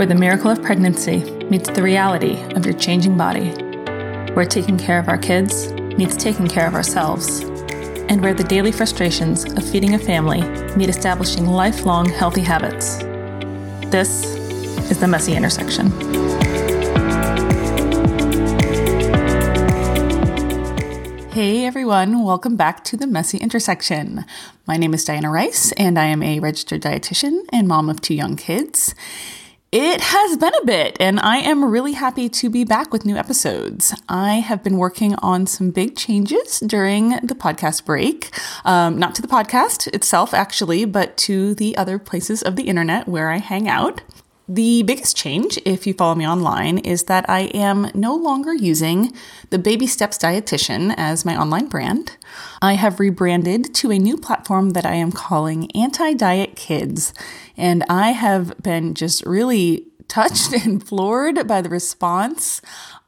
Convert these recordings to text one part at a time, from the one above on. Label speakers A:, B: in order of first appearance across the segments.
A: where the miracle of pregnancy meets the reality of your changing body, where taking care of our kids meets taking care of ourselves, and where the daily frustrations of feeding a family meet establishing lifelong healthy habits. This is the messy intersection. Hey everyone, welcome back to the Messy Intersection. My name is Diana Rice, and I am a registered dietitian and mom of two young kids. It has been a bit, and I am really happy to be back with new episodes. I have been working on some big changes during the podcast break. Um, not to the podcast itself, actually, but to the other places of the internet where I hang out. The biggest change, if you follow me online, is that I am no longer using the Baby Steps Dietitian as my online brand. I have rebranded to a new platform that I am calling Anti Diet Kids. And I have been just really touched and floored by the response.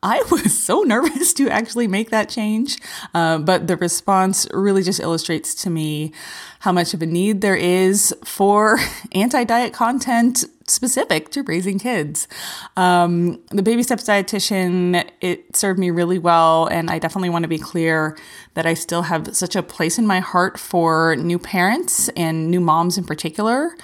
A: I was so nervous to actually make that change, uh, but the response really just illustrates to me how much of a need there is for anti diet content specific to raising kids. Um, the Baby Steps dietitian, it served me really well, and I definitely want to be clear that I still have such a place in my heart for new parents and new moms in particular.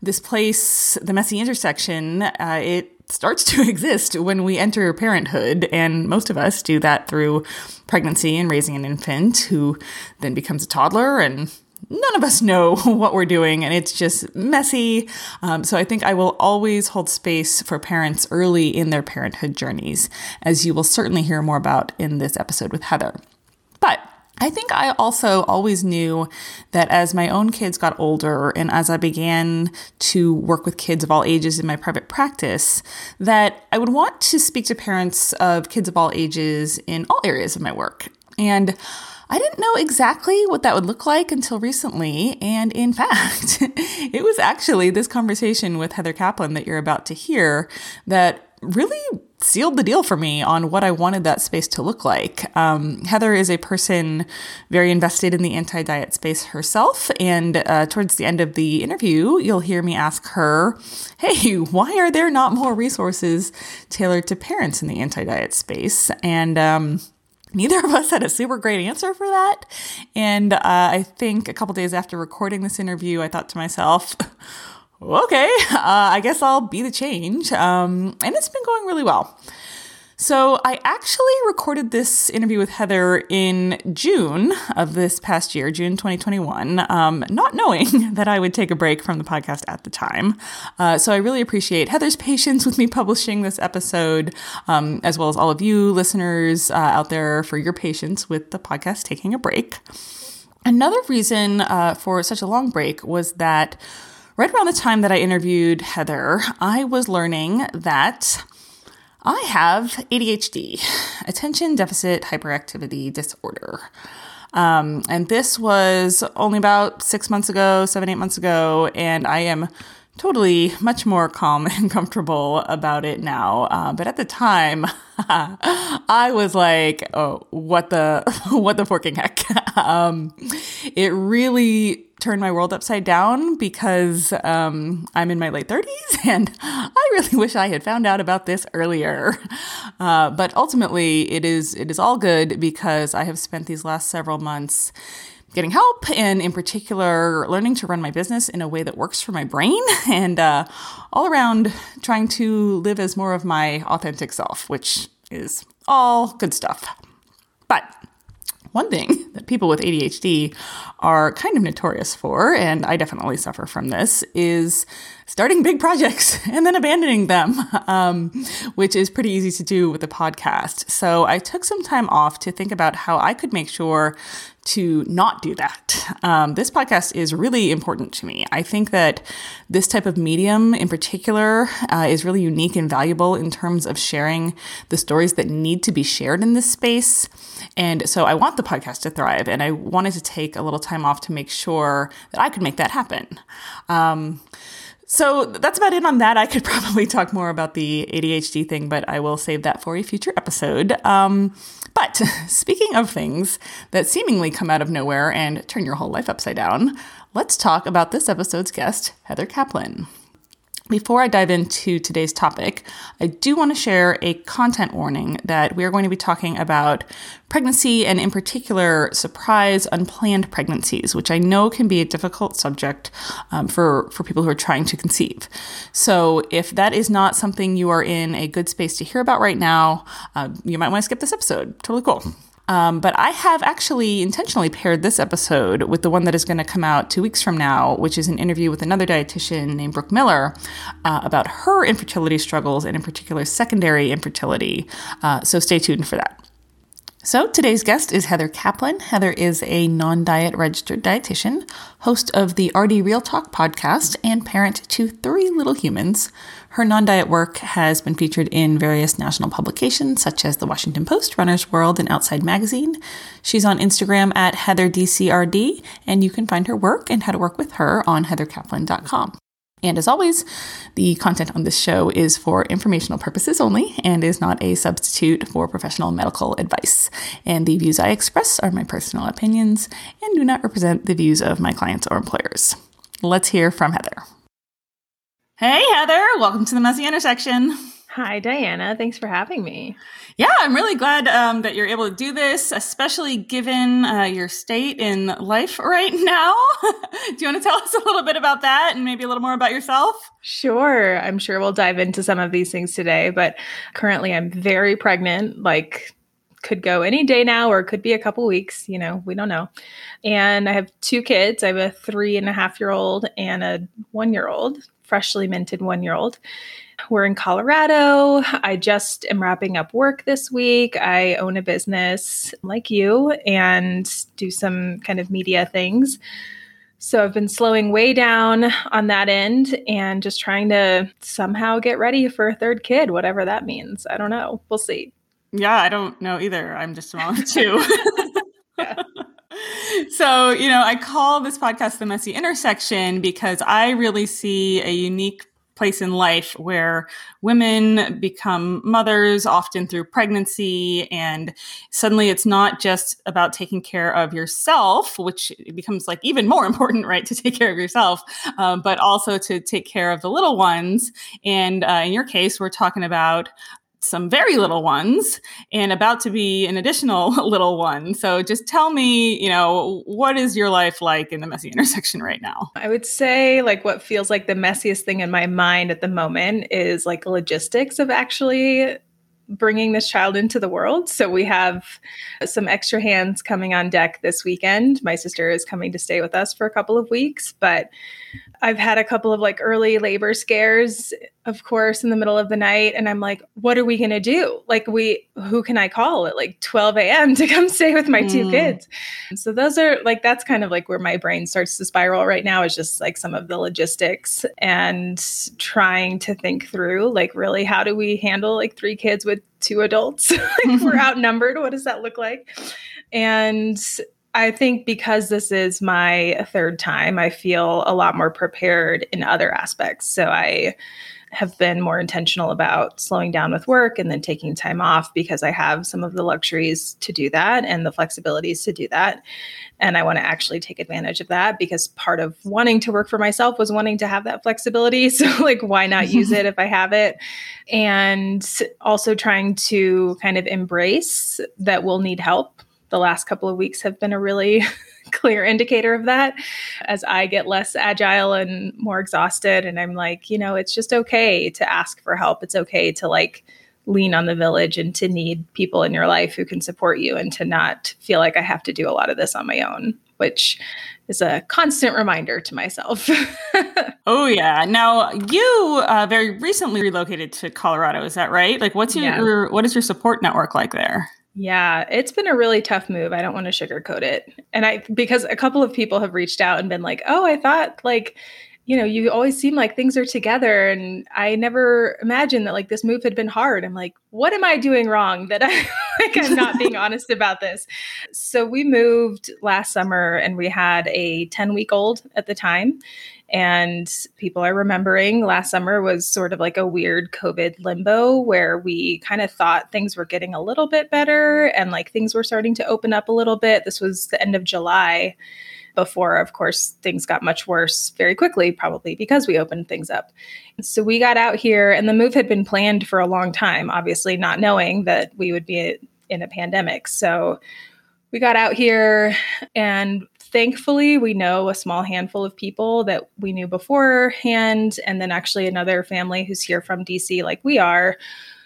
A: This place, the messy intersection, uh, it starts to exist when we enter parenthood, and most of us do that through pregnancy and raising an infant who then becomes a toddler and none of us know what we're doing and it's just messy. Um, so I think I will always hold space for parents early in their parenthood journeys, as you will certainly hear more about in this episode with Heather. But I think I also always knew that as my own kids got older and as I began to work with kids of all ages in my private practice, that I would want to speak to parents of kids of all ages in all areas of my work. And I didn't know exactly what that would look like until recently. And in fact, it was actually this conversation with Heather Caplan that you're about to hear that really sealed the deal for me on what I wanted that space to look like. Um, Heather is a person very invested in the anti diet space herself. And uh, towards the end of the interview, you'll hear me ask her, Hey, why are there not more resources tailored to parents in the anti diet space? And, um, Neither of us had a super great answer for that. And uh, I think a couple days after recording this interview, I thought to myself, okay, uh, I guess I'll be the change. Um, and it's been going really well. So, I actually recorded this interview with Heather in June of this past year, June 2021, um, not knowing that I would take a break from the podcast at the time. Uh, so, I really appreciate Heather's patience with me publishing this episode, um, as well as all of you listeners uh, out there for your patience with the podcast taking a break. Another reason uh, for such a long break was that right around the time that I interviewed Heather, I was learning that I have ADHD, attention deficit hyperactivity disorder. Um, and this was only about six months ago, seven, eight months ago, and I am totally much more calm and comfortable about it now. Uh, but at the time, I was like, "Oh, what the, what the forking heck?" um, it really turned my world upside down because um, I'm in my late 30s and I really wish I had found out about this earlier. Uh, but ultimately, it is it is all good because I have spent these last several months getting help and in particular learning to run my business in a way that works for my brain and uh, all around trying to live as more of my authentic self which is all good stuff but one thing that people with ADHD are kind of notorious for, and I definitely suffer from this, is starting big projects and then abandoning them, um, which is pretty easy to do with a podcast. So I took some time off to think about how I could make sure to not do that. Um, this podcast is really important to me. I think that this type of medium in particular uh, is really unique and valuable in terms of sharing the stories that need to be shared in this space. And so I want the podcast to thrive, and I wanted to take a little time off to make sure that I could make that happen. Um, so that's about it on that. I could probably talk more about the ADHD thing, but I will save that for a future episode. Um, but speaking of things that seemingly come out of nowhere and turn your whole life upside down, let's talk about this episode's guest, Heather Caplan. Before I dive into today's topic, I do want to share a content warning that we are going to be talking about pregnancy and, in particular, surprise unplanned pregnancies, which I know can be a difficult subject um, for, for people who are trying to conceive. So, if that is not something you are in a good space to hear about right now, uh, you might want to skip this episode. Totally cool. Um, but I have actually intentionally paired this episode with the one that is going to come out two weeks from now, which is an interview with another dietitian named Brooke Miller uh, about her infertility struggles and, in particular, secondary infertility. Uh, so stay tuned for that. So, today's guest is Heather Caplan. Heather is a non diet registered dietitian, host of the RD Real Talk podcast, and parent to three little humans. Her non diet work has been featured in various national publications such as the Washington Post, Runner's World, and Outside Magazine. She's on Instagram at HeatherDCRD, and you can find her work and how to work with her on heathercaplan.com. And as always, the content on this show is for informational purposes only and is not a substitute for professional medical advice. And the views I express are my personal opinions and do not represent the views of my clients or employers. Let's hear from Heather. Hey, Heather, welcome to the Messy Intersection.
B: Hi, Diana. Thanks for having me.
A: Yeah, I'm really glad um, that you're able to do this, especially given uh, your state in life right now. do you want to tell us a little bit about that and maybe a little more about yourself?
B: Sure. I'm sure we'll dive into some of these things today, but currently I'm very pregnant, like could go any day now or could be a couple weeks you know we don't know and i have two kids i have a three and a half year old and a one year old freshly minted one year old we're in Colorado. I just am wrapping up work this week. I own a business like you and do some kind of media things. So I've been slowing way down on that end and just trying to somehow get ready for a third kid, whatever that means. I don't know. We'll see.
A: Yeah, I don't know either. I'm just a mom two. So, you know, I call this podcast the messy intersection because I really see a unique place in life where women become mothers often through pregnancy and suddenly it's not just about taking care of yourself which becomes like even more important right to take care of yourself um, but also to take care of the little ones. And uh, in your case we're talking about some very little ones and about to be an additional little one. So just tell me, you know, what is your life like in the messy intersection right now?
B: I would say like what feels like the messiest thing in my mind at the moment is like logistics of actually bringing this child into the world. So we have some extra hands coming on deck this weekend. My sister is coming to stay with us for a couple of weeks, but I've had a couple of like early labor scares, of course, in the middle of the night. And I'm like, what are we going to do? Like, we, who can I call at like 12 a.m. to come stay with my mm. two kids? So, those are like, that's kind of like where my brain starts to spiral right now is just like some of the logistics and trying to think through, like, really, how do we handle like three kids with two adults? like, we're outnumbered. What does that look like? And I think because this is my third time, I feel a lot more prepared in other aspects. So I have been more intentional about slowing down with work and then taking time off because I have some of the luxuries to do that and the flexibilities to do that. And I want to actually take advantage of that because part of wanting to work for myself was wanting to have that flexibility. So, like, why not use it if I have it? And also trying to kind of embrace that we'll need help the last couple of weeks have been a really clear indicator of that as I get less agile and more exhausted. And I'm like, you know, it's just okay to ask for help. It's okay to like lean on the village and to need people in your life who can support you and to not feel like I have to do a lot of this on my own, which is a constant reminder to myself.
A: oh yeah. Now you uh, very recently relocated to Colorado. Is that right? Like, what's your, yeah. your what is your support network like there?
B: Yeah, it's been a really tough move. I don't want to sugarcoat it. And I because a couple of people have reached out and been like, "Oh, I thought like you know, you always seem like things are together and I never imagined that like this move had been hard." I'm like, what am I doing wrong that I like I'm not being honest about this? So we moved last summer and we had a 10 week old at the time. And people are remembering last summer was sort of like a weird COVID limbo where we kind of thought things were getting a little bit better and like things were starting to open up a little bit. This was the end of July before, of course, things got much worse very quickly, probably because we opened things up. So we got out here, and the move had been planned for a long time, obviously, not knowing that we would be in a pandemic. So we got out here, and thankfully, we know a small handful of people that we knew beforehand, and then actually another family who's here from DC, like we are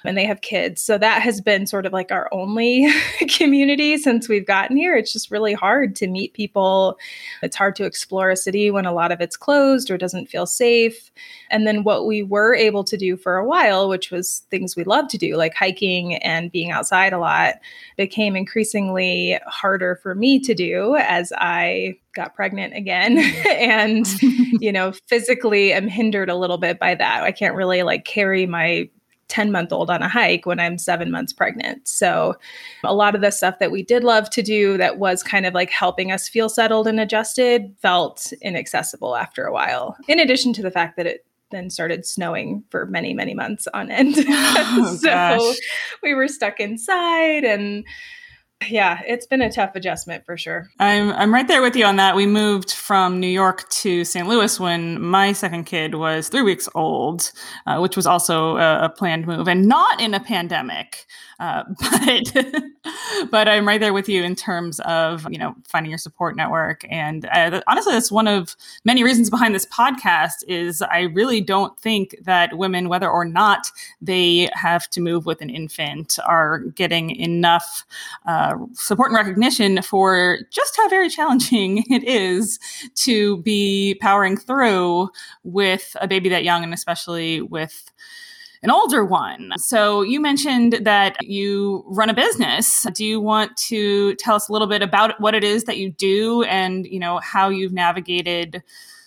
B: and they have kids. So that has been sort of like our only community since we've gotten here. It's just really hard to meet people. It's hard to explore a city when a lot of it's closed or doesn't feel safe. And then what we were able to do for a while, which was things we love to do, like hiking and being outside a lot, became increasingly harder for me to do as I got pregnant again and you know physically am hindered a little bit by that i can't really like carry my 10 month old on a hike when I'm seven months pregnant. So, a lot of the stuff that we did love to do that was kind of like helping us feel settled and adjusted felt inaccessible after a while, in addition to the fact that it then started snowing for many, many months on end. Oh, so, gosh. we were stuck inside and yeah, it's been a tough adjustment for sure.
A: I'm I'm right there with you on that. We moved from New York to St. Louis when my second kid was three weeks old, uh, which was also a, a, planned move and not in a pandemic. Uh, but but I'm right there with you in terms of you know finding your support network. And uh, honestly, that's one of many reasons behind this podcast. Is I really don't think that women, whether or not they have to move with an infant, are getting enough. Uh, support and recognition for just how very challenging it is to be powering through with a baby that young and especially with an older one. So you mentioned that you run a business. Do you want to tell us a little bit about what it is that you do and, you know, how you've navigated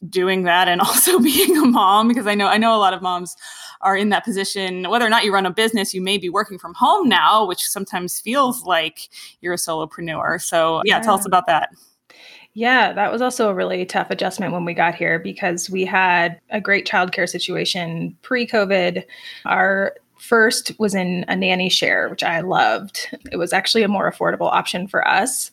A: doing that and also being a mom because I know I know a lot of moms are in that position whether or not you run a business you may be working from home now which sometimes feels like you're a solopreneur so yeah, yeah. tell us about that
B: yeah, that was also a really tough adjustment when we got here because we had a great childcare situation pre COVID. Our first was in a nanny share, which I loved. It was actually a more affordable option for us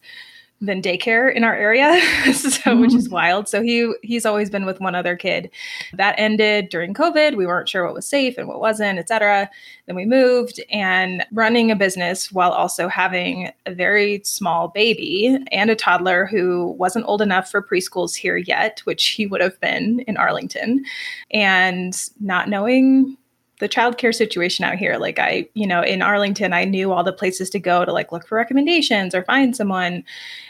B: than daycare in our area so which is mm-hmm. wild. So he he's always been with one other kid. That ended during covid. We weren't sure what was safe and what wasn't etc then we moved and running a business while also having a very small baby and a toddler who wasn't old enough for preschools here yet which he would have been in arlington. And not knowing the childcare situation out here. Like I, you know, in Arlington, I knew all the places to go to like look for recommendations or find someone.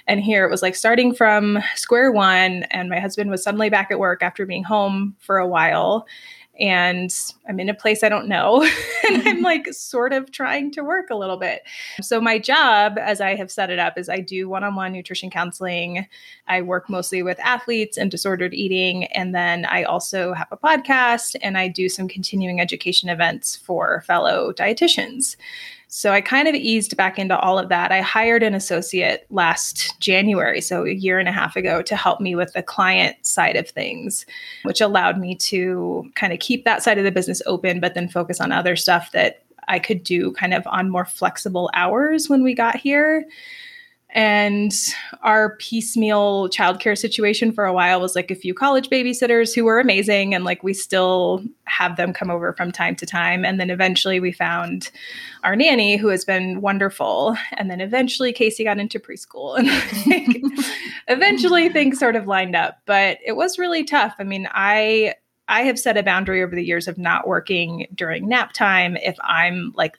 B: And here it was like starting from square one. And my husband was suddenly back at work after being home for a while and I'm in a place I don't know. and I'm mm-hmm. like sort of trying to work a little bit. So, my job, as I have set it up, is I do one on one nutrition counseling. I work mostly with athletes and disordered eating. And then I also have a podcast and I do some continuing education events for fellow dietitians. So I kind of eased back into all of that. I hired an associate last January, so a year and a half ago, to help me with the client side of things, which allowed me to kind of keep that side of the business open, but then focus on other stuff that I could do kind of on more flexible hours when we got here. And our piecemeal childcare situation for a while was like a few college babysitters who were amazing. And like we still have them come over from time to time. And then eventually we found our nanny who has been wonderful. And then eventually Casey got into preschool. And like, eventually things sort of lined up. But it was really tough. I mean, I I have set a boundary over the years of not working during nap time if I'm like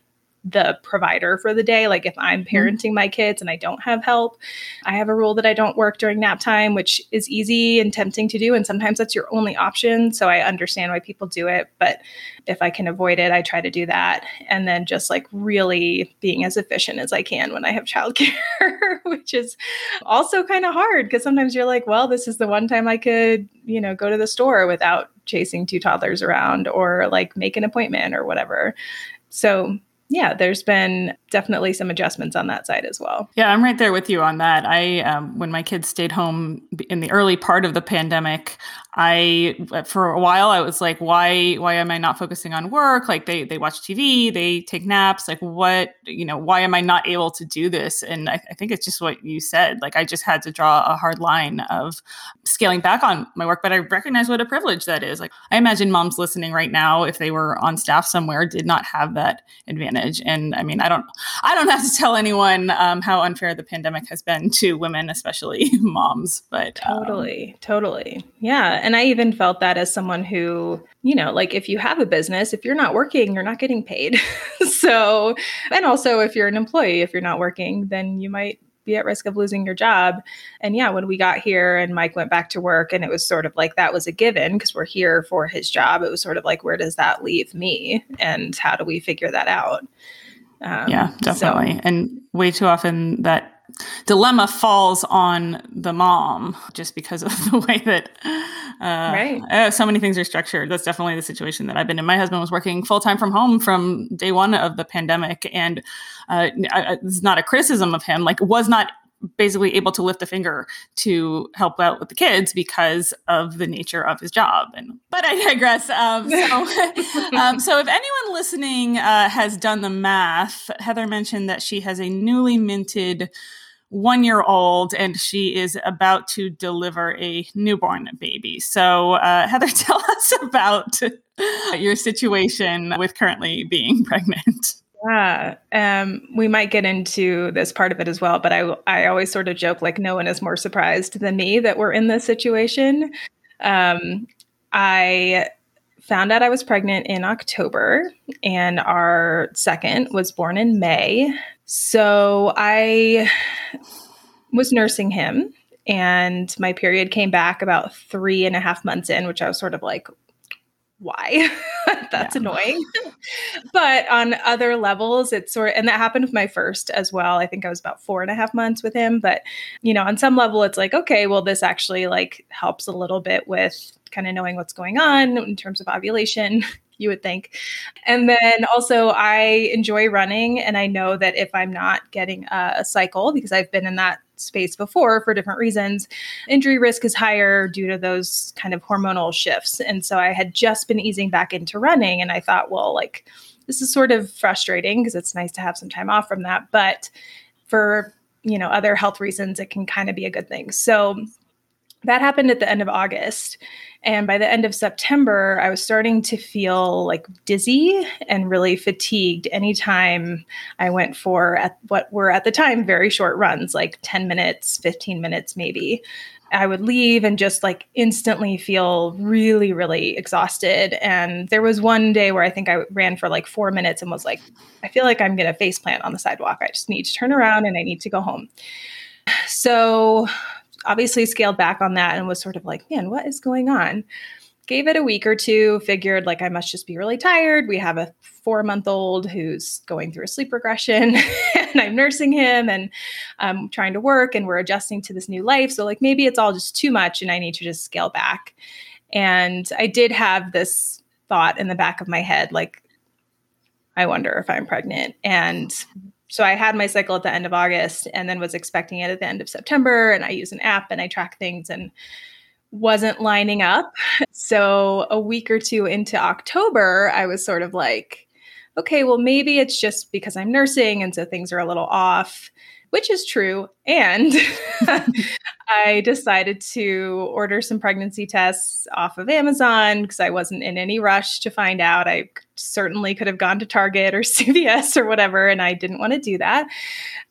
B: the provider for the day. Like if I'm mm-hmm. parenting my kids and I don't have help, I have a rule that I don't work during nap time, which is easy and tempting to do. And sometimes that's your only option. So I understand why people do it. But if I can avoid it, I try to do that. And then just like really being as efficient as I can when I have childcare, which is also kind of hard because sometimes you're like, well, this is the one time I could, you know, go to the store without chasing two toddlers around or like make an appointment or whatever. So yeah, there's been definitely some adjustments on that side as well.
A: Yeah, I'm right there with you on that. I, um, when my kids stayed home in the early part of the pandemic, I for a while I was like, why why am I not focusing on work? Like they they watch TV, they take naps. Like what you know, why am I not able to do this? And I, I think it's just what you said. Like I just had to draw a hard line of scaling back on my work, but I recognize what a privilege that is. Like I imagine moms listening right now, if they were on staff somewhere, did not have that advantage. And I mean, I don't I don't have to tell anyone um, how unfair the pandemic has been to women, especially moms. But
B: um, totally, totally, yeah and I even felt that as someone who, you know, like if you have a business, if you're not working, you're not getting paid. so, and also if you're an employee, if you're not working, then you might be at risk of losing your job. And yeah, when we got here and Mike went back to work, and it was sort of like that was a given because we're here for his job, it was sort of like, where does that leave me? And how do we figure that out?
A: Um, yeah, definitely. So, and way too often that dilemma falls on the mom just because of the way that uh, right. Uh, so many things are structured. That's definitely the situation that I've been in. My husband was working full time from home from day one of the pandemic, and uh, it's not a criticism of him. Like, was not basically able to lift a finger to help out with the kids because of the nature of his job. And but I digress. Um, so, um, so if anyone listening uh, has done the math, Heather mentioned that she has a newly minted one year old and she is about to deliver a newborn baby. So, uh, Heather, tell us about your situation with currently being pregnant.
B: Yeah, um, we might get into this part of it as well, but I I always sort of joke like no one is more surprised than me that we're in this situation. Um, I found out I was pregnant in October, and our second was born in May. So I was nursing him, and my period came back about three and a half months in, which I was sort of like, why? That's yeah. annoying. but on other levels, it's sort of, and that happened with my first as well. I think I was about four and a half months with him. But, you know, on some level, it's like, okay, well, this actually like helps a little bit with kind of knowing what's going on in terms of ovulation you would think. And then also, I enjoy running, and I know that if I'm not getting a, cycle, because I've been in that space before for different reasons, injury risk is higher due to those kind of hormonal shifts. And so I had just been easing back into running, and I thought, well, like, this is sort of frustrating because it's nice to have some time off from that. But for you know other health reasons it can kind of be a good thing so that happened at the end of August. And by the end of September, I was starting to feel like dizzy and really fatigued anytime I went for at what were at the time very short runs, like 10 minutes, 15 minutes maybe. I would leave and just like instantly feel really, really exhausted. And there was one day where I think I ran for like four minutes and was like, I feel like I'm going to face plant on the sidewalk. I just need to turn around and I need to go home. So obviously scaled back on that and was sort of like, man, what is going on? Gave it a week or two, figured like I must just be really tired. We have a four month old who's going through a sleep regression and I'm nursing him and I'm trying to work and we're adjusting to this new life. So, like, maybe it's all just too much and I need to just scale back. And I did have this thought in the back of my head like, I wonder if I'm pregnant. And so I had my cycle at the end of August and then was expecting it at the end of September. And I use an app and I track things and wasn't lining up. So a week or two into October, I was sort of like, okay, well, maybe it's just because I'm nursing. And so things are a little off, which is true. And I decided to order some pregnancy tests off of Amazon because I wasn't in any rush to find out. I certainly could have gone to Target or CVS or whatever, and I didn't want to do that.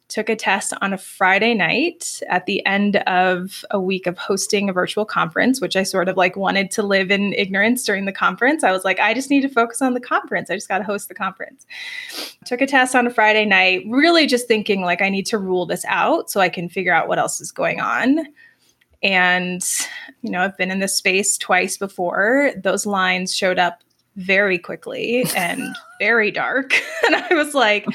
B: Took a test on a Friday night at the end of a week of hosting a virtual conference, which I sort of like wanted to live in ignorance during the conference. I was like, I just need to focus on the conference. I just got to host the conference. Took a test on a Friday night, really just thinking like I need to rule this out so I can figure out what else is going on. And, you know, I've been in this space twice before. Those lines showed up very quickly and very dark. and I was like,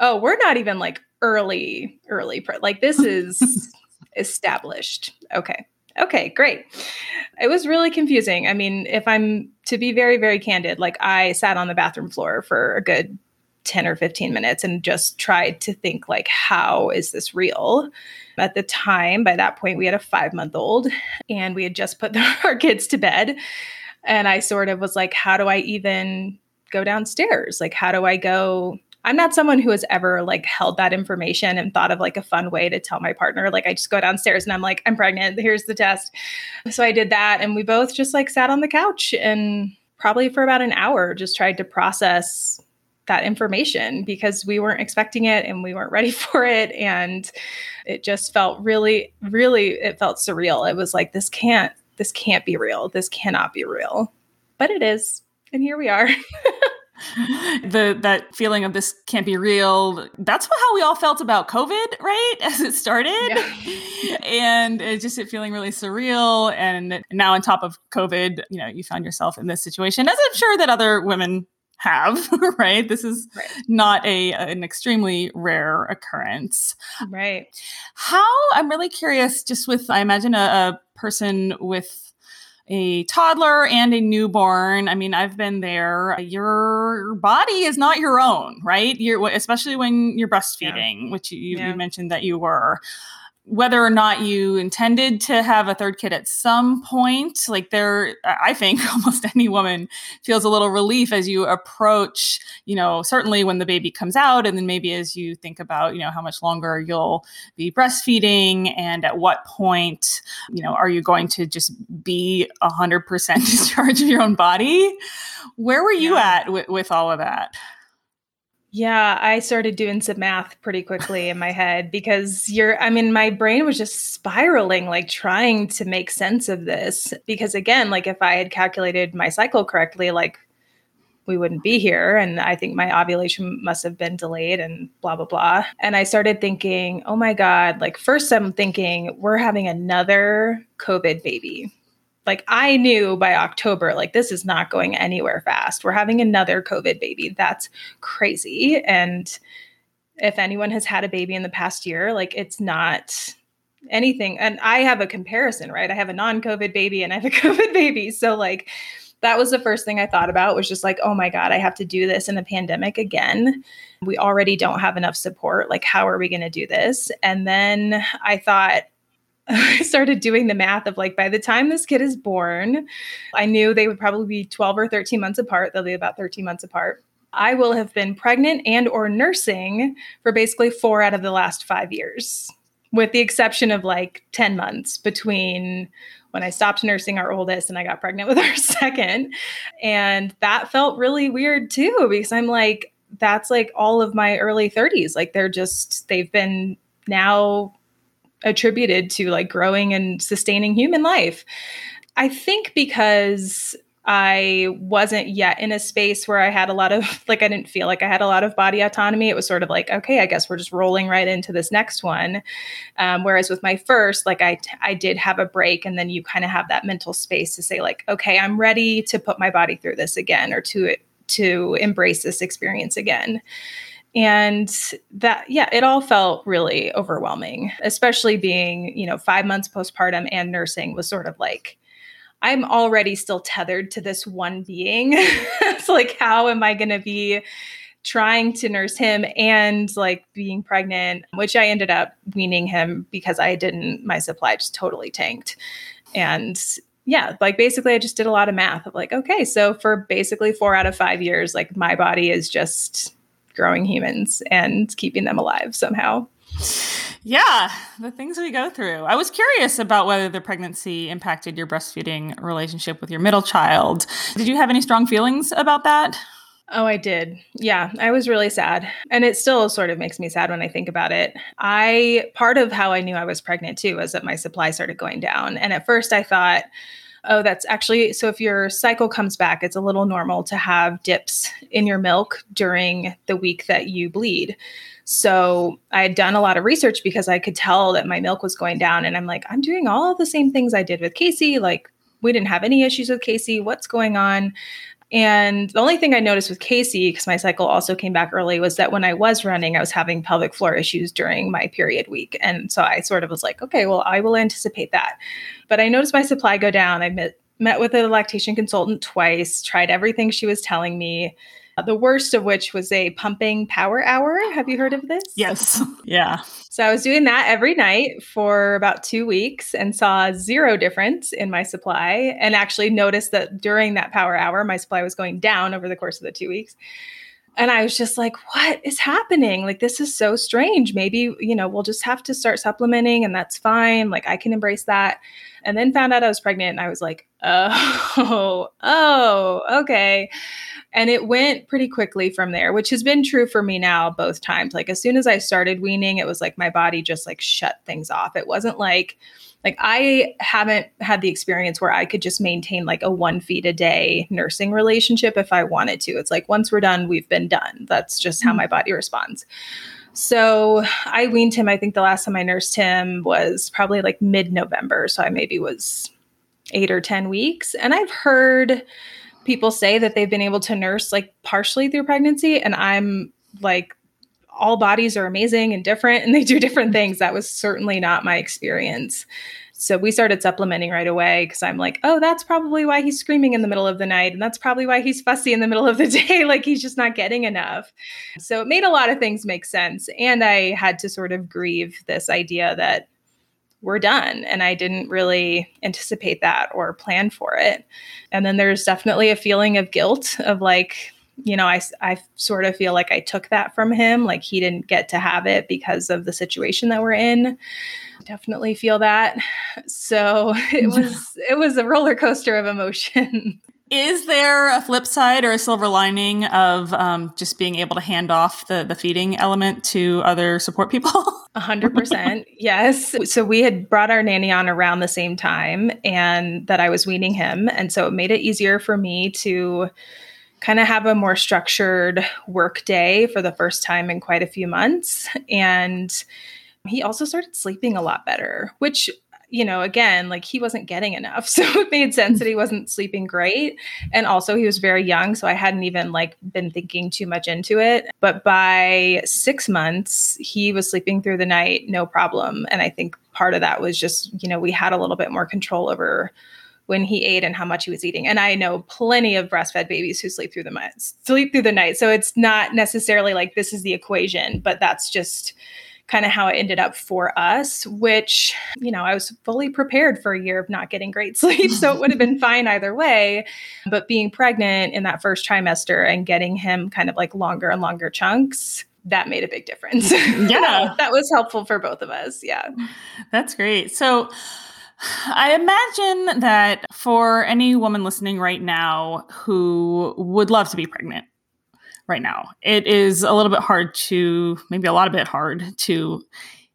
B: oh, we're not even like early, early, pre- like this is established. Okay. Okay, great. It was really confusing. I mean, if I'm to be very, very candid, like I sat on the bathroom floor for a good 10 or 15 minutes and just tried to think like how is this real at the time by that point we had a five month old and we had just put our kids to bed and i sort of was like how do i even go downstairs like how do i go i'm not someone who has ever like held that information and thought of like a fun way to tell my partner like i just go downstairs and i'm like i'm pregnant here's the test. So i did that and we both just like sat on the couch and probably for about an hour just tried to process that information because we weren't expecting it and we weren't ready for it and it just felt really really it felt surreal. It was like this can't this can't be real. This cannot be real. But it is and here we are
A: the that feeling of this can't be real that's how we all felt about covid right as it started yeah. and it just it feeling really surreal and now on top of covid you know you found yourself in this situation as i'm sure that other women have, right? This is right. not a an extremely rare occurrence.
B: Right.
A: How I'm really curious just with I imagine a, a person with a toddler and a newborn. I mean, I've been there. Your body is not your own, right? You're especially when you're breastfeeding, yeah. which you, yeah. you mentioned that you were whether or not you intended to have a third kid at some point like there i think almost any woman feels a little relief as you approach you know certainly when the baby comes out and then maybe as you think about you know how much longer you'll be breastfeeding and at what point you know are you going to just be 100% in charge of your own body where were you yeah. at with, with all of that
B: yeah, I started doing some math pretty quickly in my head because you're, I mean, my brain was just spiraling, like trying to make sense of this. Because again, like if I had calculated my cycle correctly, like we wouldn't be here. And I think my ovulation must have been delayed and blah, blah, blah. And I started thinking, oh my God, like first I'm thinking we're having another COVID baby like I knew by October, like this is not going anywhere fast. We're having another COVID baby. That's crazy. And if anyone has had a baby in the past year, like it's not anything. And I have a comparison, right? I have a non COVID baby and I have a COVID baby. So, like, that was the first thing I thought about was just like, oh my God, I have to do this in a pandemic again. We already don't have enough support. Like, how are we going to do this? And then I thought, I started doing the math of like by the time this kid is born, I knew they would probably be 12 or 13 months apart. They'll be about 13 months apart. I will have been pregnant and or nursing for basically 4 out of the last 5 years, with the exception of like 10 months between when I stopped nursing our oldest and I got pregnant with our second. And that felt really weird too because I'm like that's like all of my early 30s. Like they're just they've been now attributed to like growing and sustaining human life. I think because I wasn't yet in a space where I had a lot of, like, I didn't feel like I had a lot of body autonomy. It was sort of like, okay, I guess we're just rolling right into this next one. Um, whereas with my first, like, I, I did have a break, and then you kind of have that mental space to say, like, okay, I'm ready to put my body through this again or to, to embrace this experience again. And that, yeah, it all felt really overwhelming, especially being, you know, five months postpartum and nursing was sort of like, I'm already still tethered to this one being. it's like, how am I going to be trying to nurse him and like being pregnant, which I ended up weaning him because I didn't, my supply just totally tanked. And yeah, like basically, I just did a lot of math of like, okay, so for basically four out of five years, like my body is just growing humans and keeping them alive somehow.
A: Yeah, the things we go through. I was curious about whether the pregnancy impacted your breastfeeding relationship with your middle child. Did you have any strong feelings about that?
B: Oh, I did. Yeah, I was really sad. And it still sort of makes me sad when I think about it. I, part of how I knew I was pregnant too was that my supply started going down. And at first I thought, oh, that's actually so if your cycle comes back, it's a little normal to have dips in your milk during the week that you bleed. So I had done a lot of research because I could tell that my milk was going down. And I'm like, I'm doing all the same things I did with Casey. Like, we didn't have any issues with Casey. What's going on? And the only thing I noticed with Casey, because my cycle also came back early, was that when I was running, I was having pelvic floor issues during my period week. And so I sort of was like, okay, well, I will anticipate that. But I noticed my supply go down. I met, met with a lactation consultant twice, tried everything she was telling me. Uh, the worst of which was a pumping power hour. Have you heard of this?
A: Yes. Yeah.
B: So I was doing that every night for about two weeks and saw zero difference in my supply and actually noticed that during that power hour, my supply was going down over the course of the two weeks. And I was just like, what is happening? Like, this is so strange. Maybe, you know, we'll just have to start supplementing and that's fine. Like, I can embrace that. And then found out I was pregnant and I was like, oh, oh, okay. And it went pretty quickly from there, which has been true for me now both times. Like, as soon as I started weaning, it was like my body just like shut things off. It wasn't like, like I haven't had the experience where I could just maintain like a one feed a day nursing relationship if I wanted to. It's like once we're done, we've been done. That's just how mm-hmm. my body responds. So I weaned him. I think the last time I nursed him was probably like mid November. So I maybe was eight or 10 weeks. And I've heard people say that they've been able to nurse like partially through pregnancy. And I'm like, all bodies are amazing and different and they do different mm-hmm. things. That was certainly not my experience. So we started supplementing right away because I'm like, oh, that's probably why he's screaming in the middle of the night. And that's probably why he's fussy in the middle of the day. like he's just not getting enough. So it made a lot of things make sense. And I had to sort of grieve this idea that we're done. And I didn't really anticipate that or plan for it. And then there's definitely a feeling of guilt of like, you know, I, I sort of feel like I took that from him. Like he didn't get to have it because of the situation that we're in. Definitely feel that. So it was it was a roller coaster of emotion.
A: Is there a flip side or a silver lining of um, just being able to hand off the, the feeding element to other support people?
B: A hundred percent, yes. So we had brought our nanny on around the same time, and that I was weaning him, and so it made it easier for me to kind of have a more structured work day for the first time in quite a few months. And he also started sleeping a lot better, which you know, again, like he wasn't getting enough. So it made sense that he wasn't sleeping great. And also he was very young. So I hadn't even like been thinking too much into it. But by six months, he was sleeping through the night, no problem. And I think part of that was just, you know, we had a little bit more control over when he ate and how much he was eating. And I know plenty of breastfed babies who sleep through the night, sleep through the night. So it's not necessarily like this is the equation, but that's just kind of how it ended up for us, which, you know, I was fully prepared for a year of not getting great sleep. So it would have been fine either way. But being pregnant in that first trimester and getting him kind of like longer and longer chunks, that made a big difference.
A: Yeah.
B: that was helpful for both of us. Yeah.
A: That's great. So, I imagine that for any woman listening right now who would love to be pregnant right now, it is a little bit hard to, maybe a lot of bit hard to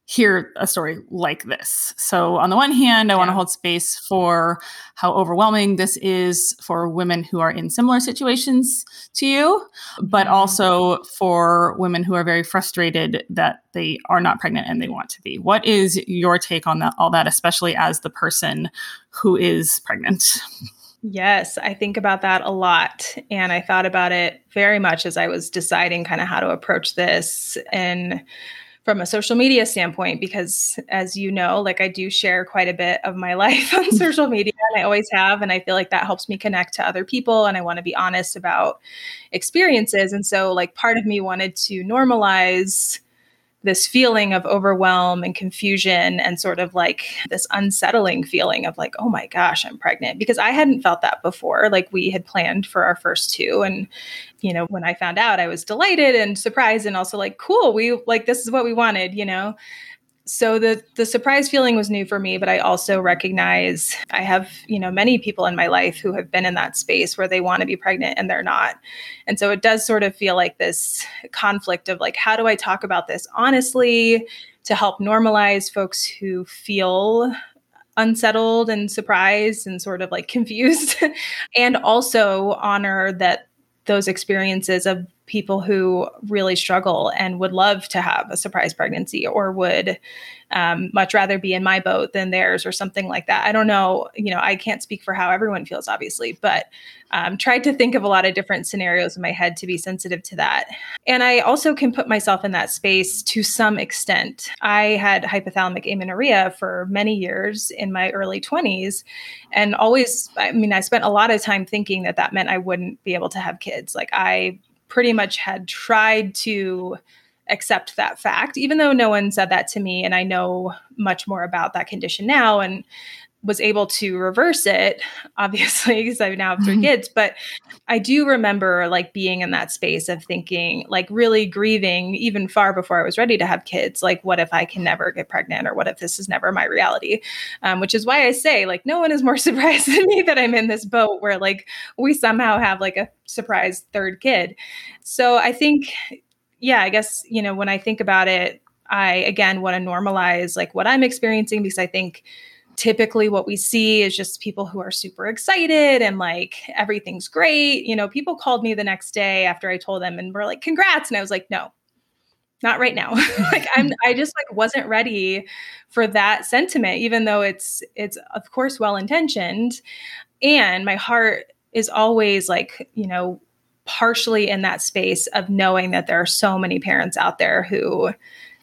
A: hear a story like this. So, on the one hand, I yeah. want to hold space for how overwhelming this is for women who are in similar situations to you, but mm-hmm. also for women who are very frustrated that they are not pregnant and they want to be. What is your take on that all that especially as the person who is pregnant?
B: Yes, I think about that a lot. And I thought about it very much as I was deciding kind of how to approach this. And from a social media standpoint because as you know like i do share quite a bit of my life on mm. social media and i always have and i feel like that helps me connect to other people and i want to be honest about experiences and so like part of me wanted to normalize this feeling of overwhelm and confusion and sort of like this unsettling feeling of like oh my gosh i'm pregnant. Because i hadn't felt that before. Like we had planned for our first two and you know when i found out i was delighted and surprised and also like cool we like this is what we wanted you know so the the surprise feeling was new for me but i also recognize i have you know many people in my life who have been in that space where they want to be pregnant and they're not. And so it does sort of feel like this conflict of like how do i talk about this honestly to help normalize folks who feel unsettled and surprised and sort of like confused? And also honor that those experiences of people who really struggle and would love to have a surprise pregnancy or would um, much rather be in my boat than theirs or something like that. I don't know. You know, I can't speak for how everyone feels, obviously, but um, tried to think of a lot of different scenarios in my head to be sensitive to that. And I also can put myself in that space to some extent. I had hypothalamic amenorrhea for many years in my early 20s and always, I mean, I spent a lot of time thinking that that meant I wouldn't be able to have kids. Like, I pretty much had tried to accept that fact, even though no one said that to me. And I know much more about that condition now and was able to reverse it, obviously, because I now have 3 mm-hmm. kids. But I do remember like being in that space of thinking, like really grieving, even far before I was ready to have kids. Like, what if I can never get pregnant, or what if this is never my reality? Um, which is why I say, like, no one is more surprised than me that I'm in this boat where like we somehow have like a surprise third kid. So I think yeah, I guess, you know, when I think about it, I again want to normalize like what I'm experiencing because I think typically what we see is just people who are super excited and like everything's great. You know, people called me the next day after I told them and were like, congrats. And I was like, no, not right now. like I'm I just like wasn't ready for that sentiment, even though it's it's of course well intentioned. And my heart is always like, you know, partially in that space of knowing that there are so many parents out there who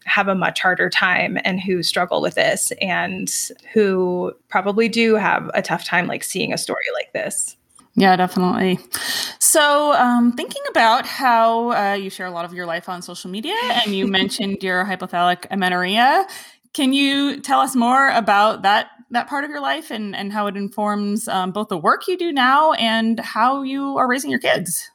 B: have a much harder time and who struggle with this and who probably do have a tough time like seeing a story like this.
A: Yeah, definitely. So, um, thinking about how uh, you share a lot of your life on social media, and you mentioned your hypothalamic amenorrhea, can you tell us more about that that part of your life and and how it informs um, both the work you do now and how you are raising your kids?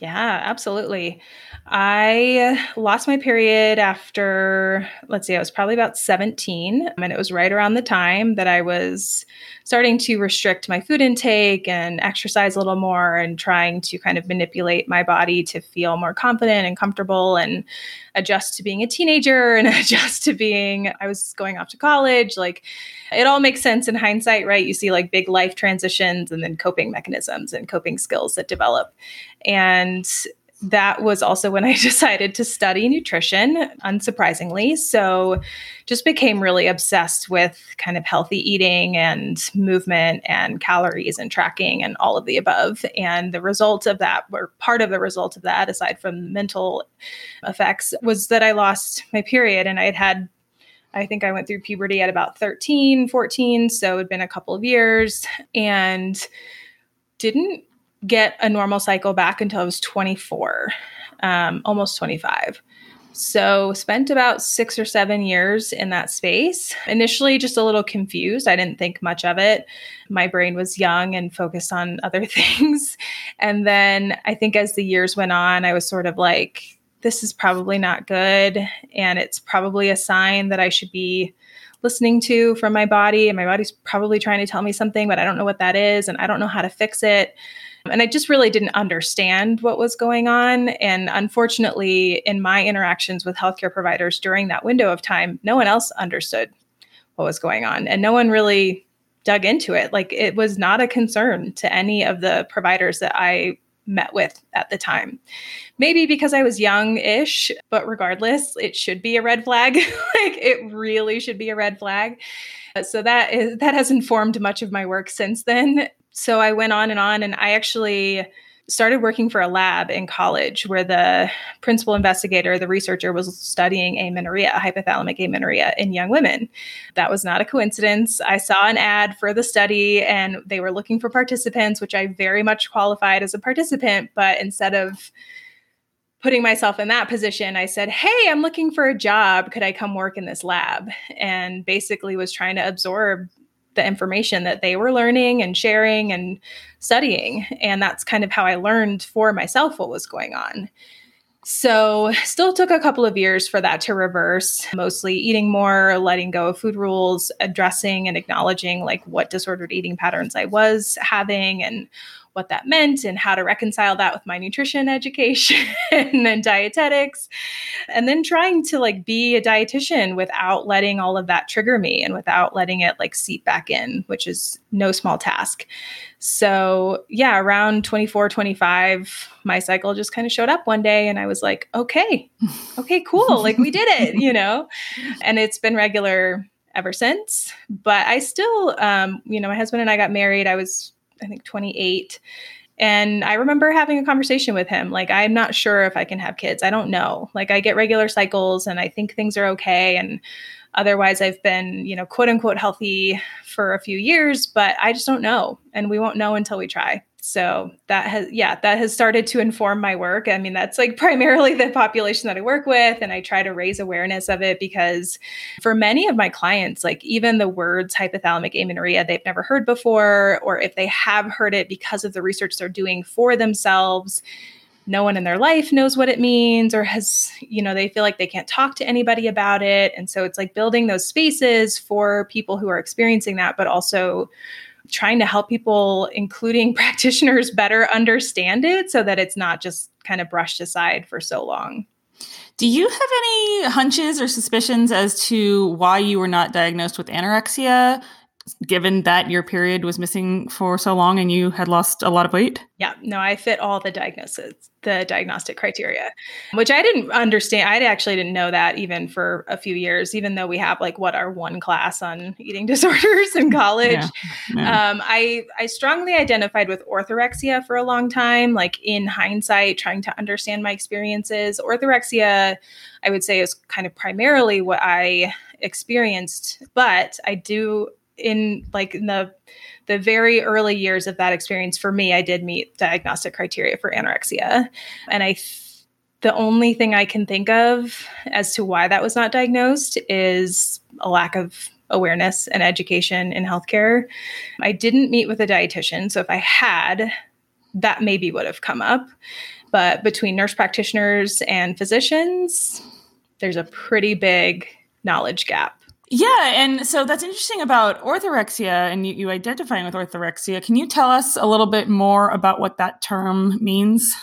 B: Yeah, absolutely. I lost my period after, let's see, I was probably about 17. And it was right around the time that I was starting to restrict my food intake and exercise a little more and trying to kind of manipulate my body to feel more confident and comfortable and adjust to being a teenager and adjust to being, I was going off to college. Like it all makes sense in hindsight, right? You see like big life transitions and then coping mechanisms and coping skills that develop. And that was also when I decided to study nutrition, unsurprisingly. So, just became really obsessed with kind of healthy eating and movement and calories and tracking and all of the above. And the result of that, or part of the result of that, aside from mental effects, was that I lost my period and I had had. I think I went through puberty at about 13, 14. So it had been a couple of years and didn't get a normal cycle back until I was 24, um, almost 25. So, spent about six or seven years in that space. Initially, just a little confused. I didn't think much of it. My brain was young and focused on other things. And then I think as the years went on, I was sort of like, this is probably not good. And it's probably a sign that I should be listening to from my body. And my body's probably trying to tell me something, but I don't know what that is. And I don't know how to fix it. And I just really didn't understand what was going on. And unfortunately, in my interactions with healthcare providers during that window of time, no one else understood what was going on. And no one really dug into it. Like it was not a concern to any of the providers that I met with at the time. Maybe because I was young ish, but regardless, it should be a red flag. like it really should be a red flag. So that is that has informed much of my work since then so I went on and on, and I actually started working for a lab in college where the principal investigator, the researcher, was studying amenorrhea, hypothalamic amenorrhea in young women. That was not a coincidence. I saw an ad for the study and they were looking for participants, which I very much qualified as a participant. But instead of putting myself in that position, I said, Hey, I'm looking for a job. Could I come work in this lab? And basically was trying to absorb the information that they were learning and sharing and studying. And that's kind of how I learned for myself what was going on. So, still took a couple of years for that to reverse, mostly eating more, letting go of food rules, addressing and acknowledging like what disordered eating patterns I was having and what that meant and how to reconcile that with my nutrition education and dietetics. And then trying to like be a dietitian without letting all of that trigger me and without letting it like seep back in, which is no small task. So, yeah, around 24, 25, my cycle just kind of showed up one day and I was like, okay, okay, cool. like we did it, you know? And it's been regular ever since. But I still, um, you know, my husband and I got married. I was, I think, 28. And I remember having a conversation with him. Like, I'm not sure if I can have kids. I don't know. Like, I get regular cycles and I think things are okay. And Otherwise, I've been, you know, quote unquote healthy for a few years, but I just don't know. And we won't know until we try. So that has, yeah, that has started to inform my work. I mean, that's like primarily the population that I work with. And I try to raise awareness of it because for many of my clients, like even the words hypothalamic amenorrhea, they've never heard before, or if they have heard it because of the research they're doing for themselves, no one in their life knows what it means or has, you know, they feel like they can't talk to anybody about it. And so it's like building those spaces for people who are experiencing that, but also trying to help people, including practitioners, better understand it so that it's not just kind of brushed aside for so long.
A: Do you have any hunches or suspicions as to why you were not diagnosed with anorexia? Given that your period was missing for so long and you had lost a lot of weight?
B: Yeah, no, I fit all the diagnosis, the diagnostic criteria, which I didn't understand. I actually didn't know that even for a few years, even though we have like what our one class on eating disorders in college. Yeah, yeah. Um, I I strongly identified with orthorexia for a long time. Like in hindsight, trying to understand my experiences, orthorexia, I would say, is kind of primarily what I experienced, but I do in like in the the very early years of that experience for me i did meet diagnostic criteria for anorexia. And i th- the only thing i can think of as to why that was not diagnosed is a lack of awareness and education in healthcare. I didn't meet with a dietitian so if i had that maybe would have come up. But between nurse practitioners and physicians there's a pretty big knowledge gap
A: yeah, and so that's interesting about orthorexia and you, you, identifying with orthorexia. Can you tell us a little bit more about what that term means?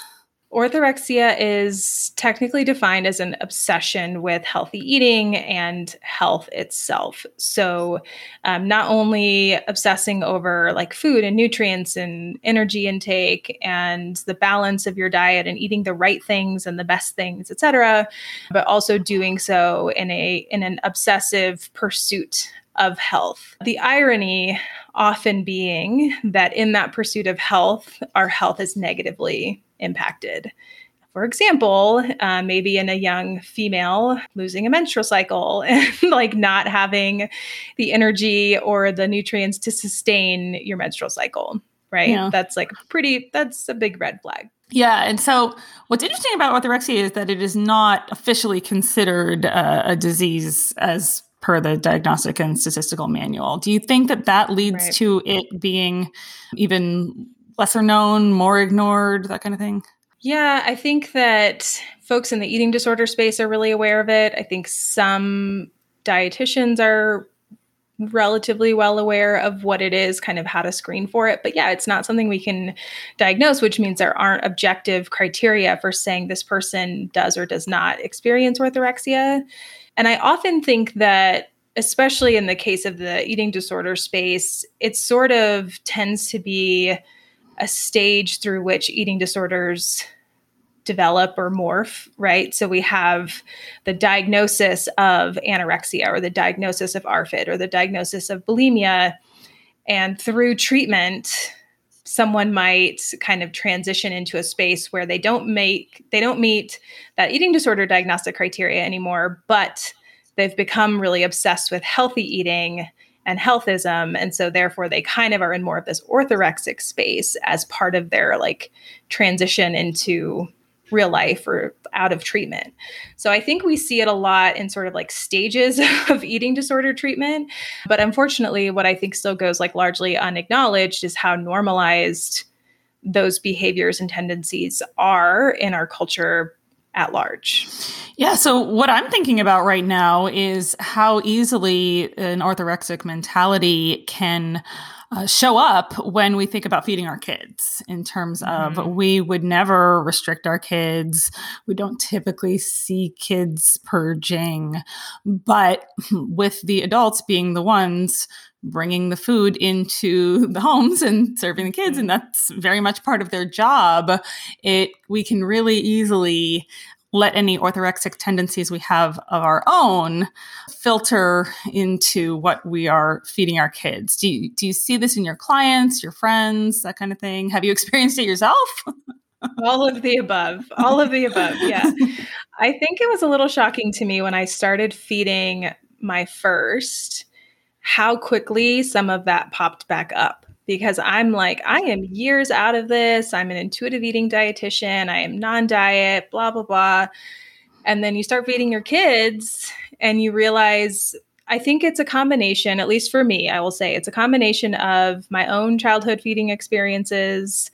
B: Orthorexia is technically defined as an obsession with healthy eating and health itself. So, um, not only obsessing over like food and nutrients and energy intake and the balance of your diet and eating the right things and the best things, etc., but also doing so in a in an obsessive pursuit of health. The irony often being that in that pursuit of health, our health is negatively impacted. For example, uh, maybe in a young female losing a menstrual cycle and like not having the energy or the nutrients to sustain your menstrual cycle, right? Yeah. That's like pretty, that's a big red flag.
A: Yeah, and so what's interesting about orthorexia is that it is not officially considered uh, a disease as per the diagnostic and statistical manual. Do you think that that leads right. to it being even lesser known, more ignored, that kind of thing?
B: Yeah, I think that folks in the eating disorder space are really aware of it. I think some dietitians are relatively well aware of what it is, kind of how to screen for it. But yeah, it's not something we can diagnose, which means there aren't objective criteria for saying this person does or does not experience orthorexia. And I often think that especially in the case of the eating disorder space, it sort of tends to be a stage through which eating disorders develop or morph, right? So we have the diagnosis of anorexia or the diagnosis of ARFID or the diagnosis of bulimia. And through treatment, someone might kind of transition into a space where they don't make they don't meet that eating disorder diagnostic criteria anymore, but they've become really obsessed with healthy eating and healthism and so therefore they kind of are in more of this orthorexic space as part of their like transition into real life or out of treatment. So I think we see it a lot in sort of like stages of eating disorder treatment, but unfortunately what I think still goes like largely unacknowledged is how normalized those behaviors and tendencies are in our culture at large.
A: Yeah. So, what I'm thinking about right now is how easily an orthorexic mentality can uh, show up when we think about feeding our kids in terms mm-hmm. of we would never restrict our kids. We don't typically see kids purging, but with the adults being the ones bringing the food into the homes and serving the kids and that's very much part of their job it we can really easily let any orthorexic tendencies we have of our own filter into what we are feeding our kids. Do you, do you see this in your clients, your friends, that kind of thing? Have you experienced it yourself?
B: all of the above. All of the above. Yeah. I think it was a little shocking to me when I started feeding my first how quickly some of that popped back up because I'm like, I am years out of this. I'm an intuitive eating dietitian. I am non diet, blah, blah, blah. And then you start feeding your kids and you realize, I think it's a combination, at least for me, I will say it's a combination of my own childhood feeding experiences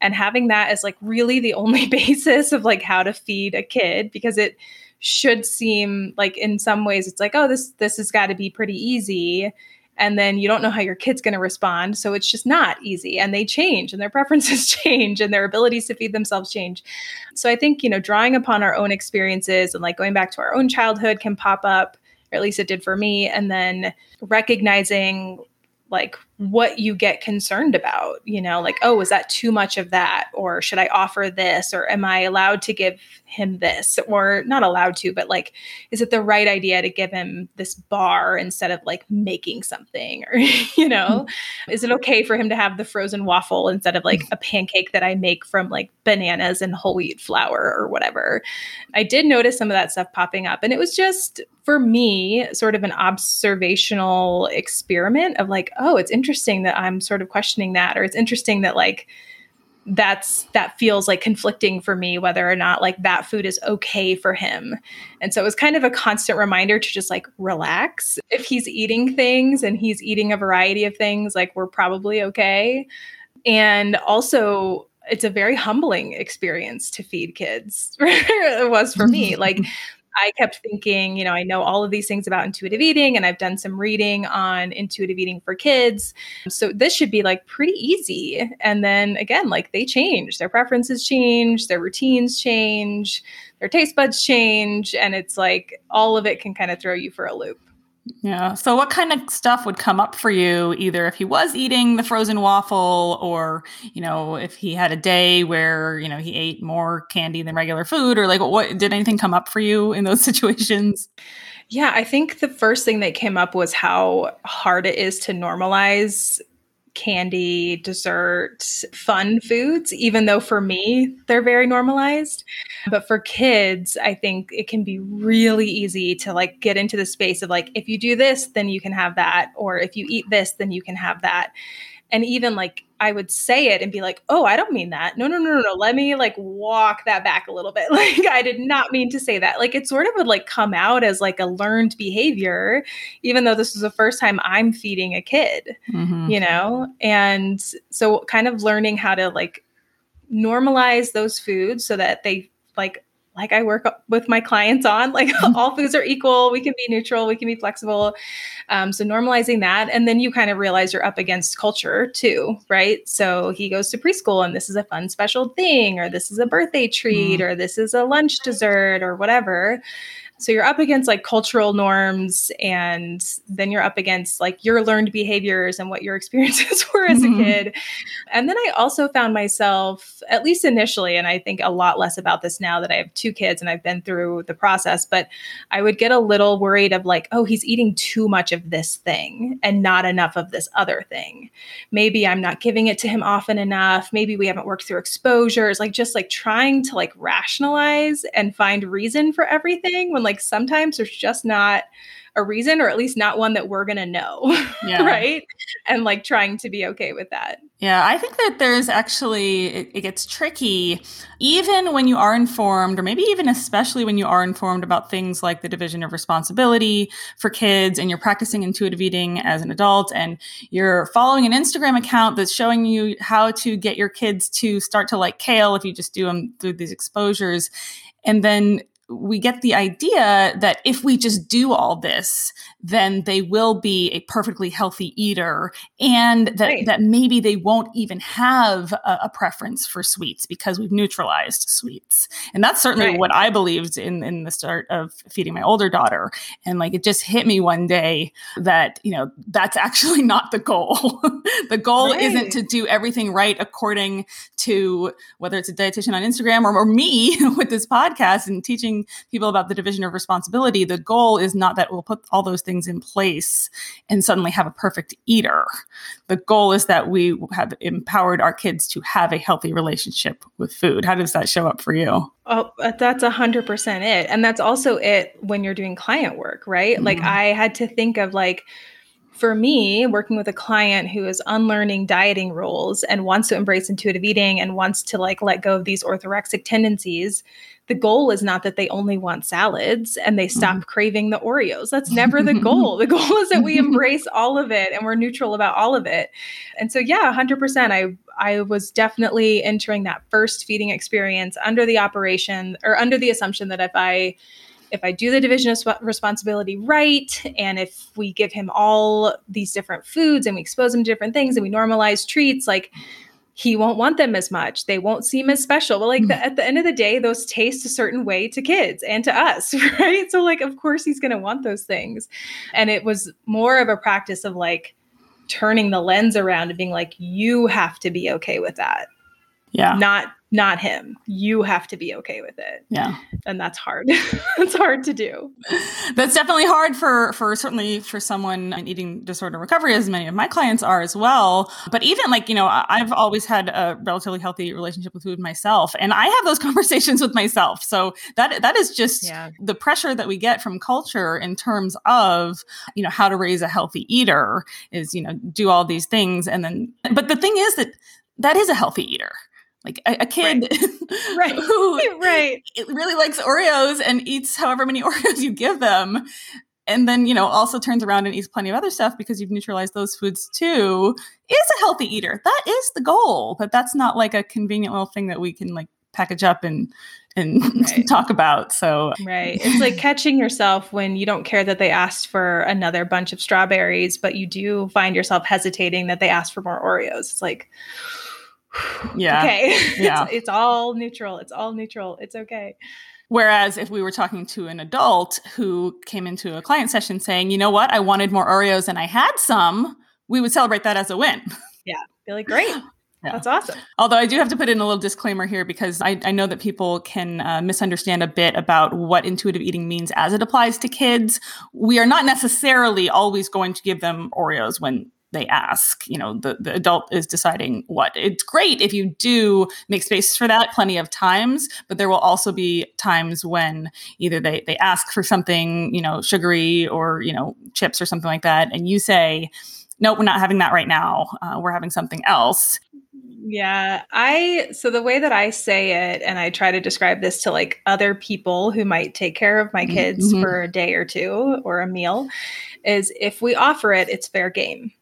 B: and having that as like really the only basis of like how to feed a kid because it should seem like in some ways it's like oh this this has got to be pretty easy. And then you don't know how your kid's going to respond so it's just not easy. And they change and their preferences change and their abilities to feed themselves change. So i think you know drawing upon our own experiences and like going back to our own childhood can pop up or at least it did for me. And then recognizing like what you get concerned about you know like oh is that too much of that? Or should i offer this? Or am i allowed to give him this? Or not allowed to but like is it the right idea to give him this bar instead of like making something? Or you know mm-hmm. is it okay for him to have the frozen waffle instead of like a pancake that i make from like bananas and whole wheat flour or whatever? I did notice some of that stuff popping up and it was just for me sort of an observational experiment of like oh it's interesting interesting that I'm sort of questioning that, or it's interesting that like that's that feels like conflicting for me whether or not like that food is okay for him. And so it was kind of a constant reminder to just like relax. If he's eating things and he's eating a variety of things, like we're probably okay. And also it's a very humbling experience to feed kids. it was for me. Like I kept thinking, you know, I know all of these things about intuitive eating and I've done some reading on intuitive eating for kids. So this should be like pretty easy. And then again, like they change, their preferences change, their routines change, their taste buds change. And it's like all of it can kind of throw you for a loop.
A: Yeah. So, what kind of stuff would come up for you, either if he was eating the frozen waffle, or you know, if he had a day where you know he ate more candy than regular food, or like what did anything come up for you in those situations?
B: Yeah, I think the first thing that came up was how hard it is to normalize candy, dessert, fun foods, even though for me, they're very normalized. But for kids, I think it can be really easy to like get into the space of like, if you do this, then you can have that. Or if you eat this, then you can have that and even like I would say it and be like, "Oh, I don't mean that. No, no, no, no, no. Let me like walk that back a little bit. Like I did not mean to say that." Like it sort of would like come out as like a learned behavior, even though this was the first time I'm feeding a kid, mm-hmm. you know? And so kind of learning how to like normalize those foods so that they like like I work with my clients on. Like all foods are equal. We can be neutral. We can be flexible. Um, so normalizing that, and then you kind of realize you're up against culture too, right? So he goes to preschool, and this is a fun special thing, or this is a birthday treat, mm. or this is a lunch dessert, or whatever. So you're up against like cultural norms and then you're up against like your learned behaviors and what your experiences were as mm-hmm. a kid. And then I also found myself, at least initially, and I think a lot less about this now that I have two kids and I've been through the process, but I would get a little worried of like, oh, he's eating too much of this thing and not enough of this other thing. Maybe I'm not giving it to him often enough. Maybe we haven't worked through exposures, like just like trying to like rationalize and find reason for everything when like sometimes there's just not a reason or at least not one that we're going to know yeah. right and like trying to be okay with that
A: yeah i think that there's actually it, it, gets tricky even when you are informed or maybe even especially when you are informed about things like the division of responsibility for kids and you're practicing intuitive eating as an adult and you're following an instagram account that's showing you how to get your kids to start to like kale if you just do them through these exposures and then we get the idea that if we just do all this, then they will be a perfectly healthy eater and that, right. that maybe they won't even have a, a, preference for sweets because we've neutralized sweets. And that's certainly right. what I believed in, in the start of feeding my older daughter. And like it just hit me one day that, you know, that's actually not the goal. the goal right. isn't to do everything right according to whether it's a dietitian on Instagram or, or me with this podcast and teaching people about the division of responsibility. The goal is not that we'll put all those things in place and suddenly have a perfect eater. The goal is that we have empowered our kids to have a healthy relationship with food. How does that show up for you?
B: Oh, uh, that's a hundred percent it. And that's also it when you're doing client work, right? Mm-hmm. Like I had to think of like, for me, working with a client who is unlearning dieting rules and wants to embrace intuitive eating and wants to like let go of these orthorexic tendencies, the goal is not that they only want salads and they stop mm-hmm. craving the Oreos. That's never the goal. the goal is that we embrace all of it and we're neutral about all of it. And so yeah, 100% I I was definitely entering that first feeding experience under the operation or under the assumption that if I if I do the division of responsibility right, and if we give him all these different foods and we expose him to different things and we normalize treats, like he won't want them as much. They won't seem as special. But like mm. the, at the end of the day, those taste a certain way to kids and to us, right? So like, of course, he's going to want those things. And it was more of a practice of like turning the lens around and being like, you have to be okay with that.
A: Yeah.
B: Not not him. You have to be okay with it.
A: Yeah.
B: And that's hard. it's hard to do.
A: That's definitely hard for for certainly for someone in eating disorder recovery as many of my clients are as well. But even like, you know, I've always had a relatively healthy relationship with food myself and I have those conversations with myself. So that that is just yeah. the pressure that we get from culture in terms of, you know, how to raise a healthy eater is, you know, do all these things and then but the thing is that that is a healthy eater like a, a kid
B: right. right. who right.
A: really likes Oreos and eats however many Oreos you give them. And then, you know, also turns around and eats plenty of other stuff because you've neutralized those foods too, is a healthy eater. That is the goal. But that's not like a convenient little thing that we can like package up and and right. talk about. So
B: Right. It's like catching yourself when you don't care that they asked for another bunch of strawberries, but you do find yourself hesitating that they asked for more Oreos. It's like
A: yeah.
B: Okay. Yeah. it's, it's all neutral. It's all neutral. It's okay.
A: Whereas if we were talking to an adult who came into a client session saying, you know what, I wanted more Oreos and I had some, we would celebrate that as a win.
B: Yeah. Be like, great. Yeah. That's awesome.
A: Although I do have to put in a little disclaimer here because I, I know that people can uh, misunderstand a bit about what intuitive eating means as it applies to kids. We are not necessarily always going to give them Oreos when they ask you know the, the adult is deciding what. It's great if you do make space for that plenty of times but there will also be times when either they they ask for something you know sugary or you know chips or something like that and you say no we're not having that right now. Uh, we're having something else.
B: Yeah, I so the way that I say it and I try to describe this to like other people who might take care of my mm-hmm, kids mm-hmm. for a day or two or a meal is if we offer it, it's fair game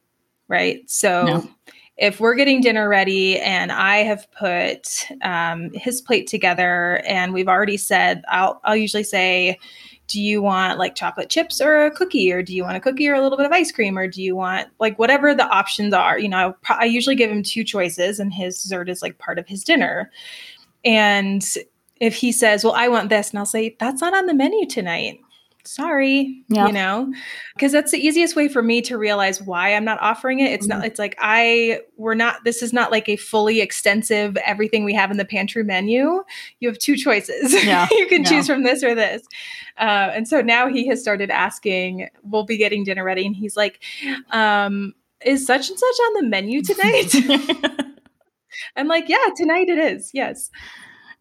B: right? So no. if we're getting dinner ready and I have put um, his plate together and we've already said, I'll, I'll usually say, do you want like chocolate chips or a cookie or do you want a cookie or a little bit of ice cream or do you want like whatever the options are you know i usually give him two choices and his dessert is like part of his dinner and if he says well i want this and i'll say that's not on the menu tonight sorry yeah. you know because that's the easiest way for me to realize why i'm not offering it it's mm-hmm. not it's like i we're not this is not like a fully extensive everything we have in the pantry menu you have two choices yeah. you can yeah. choose from this or this uh, and so now he has started asking we'll be getting dinner ready and he's like um is such and such on the menu tonight i'm like yeah tonight it is yes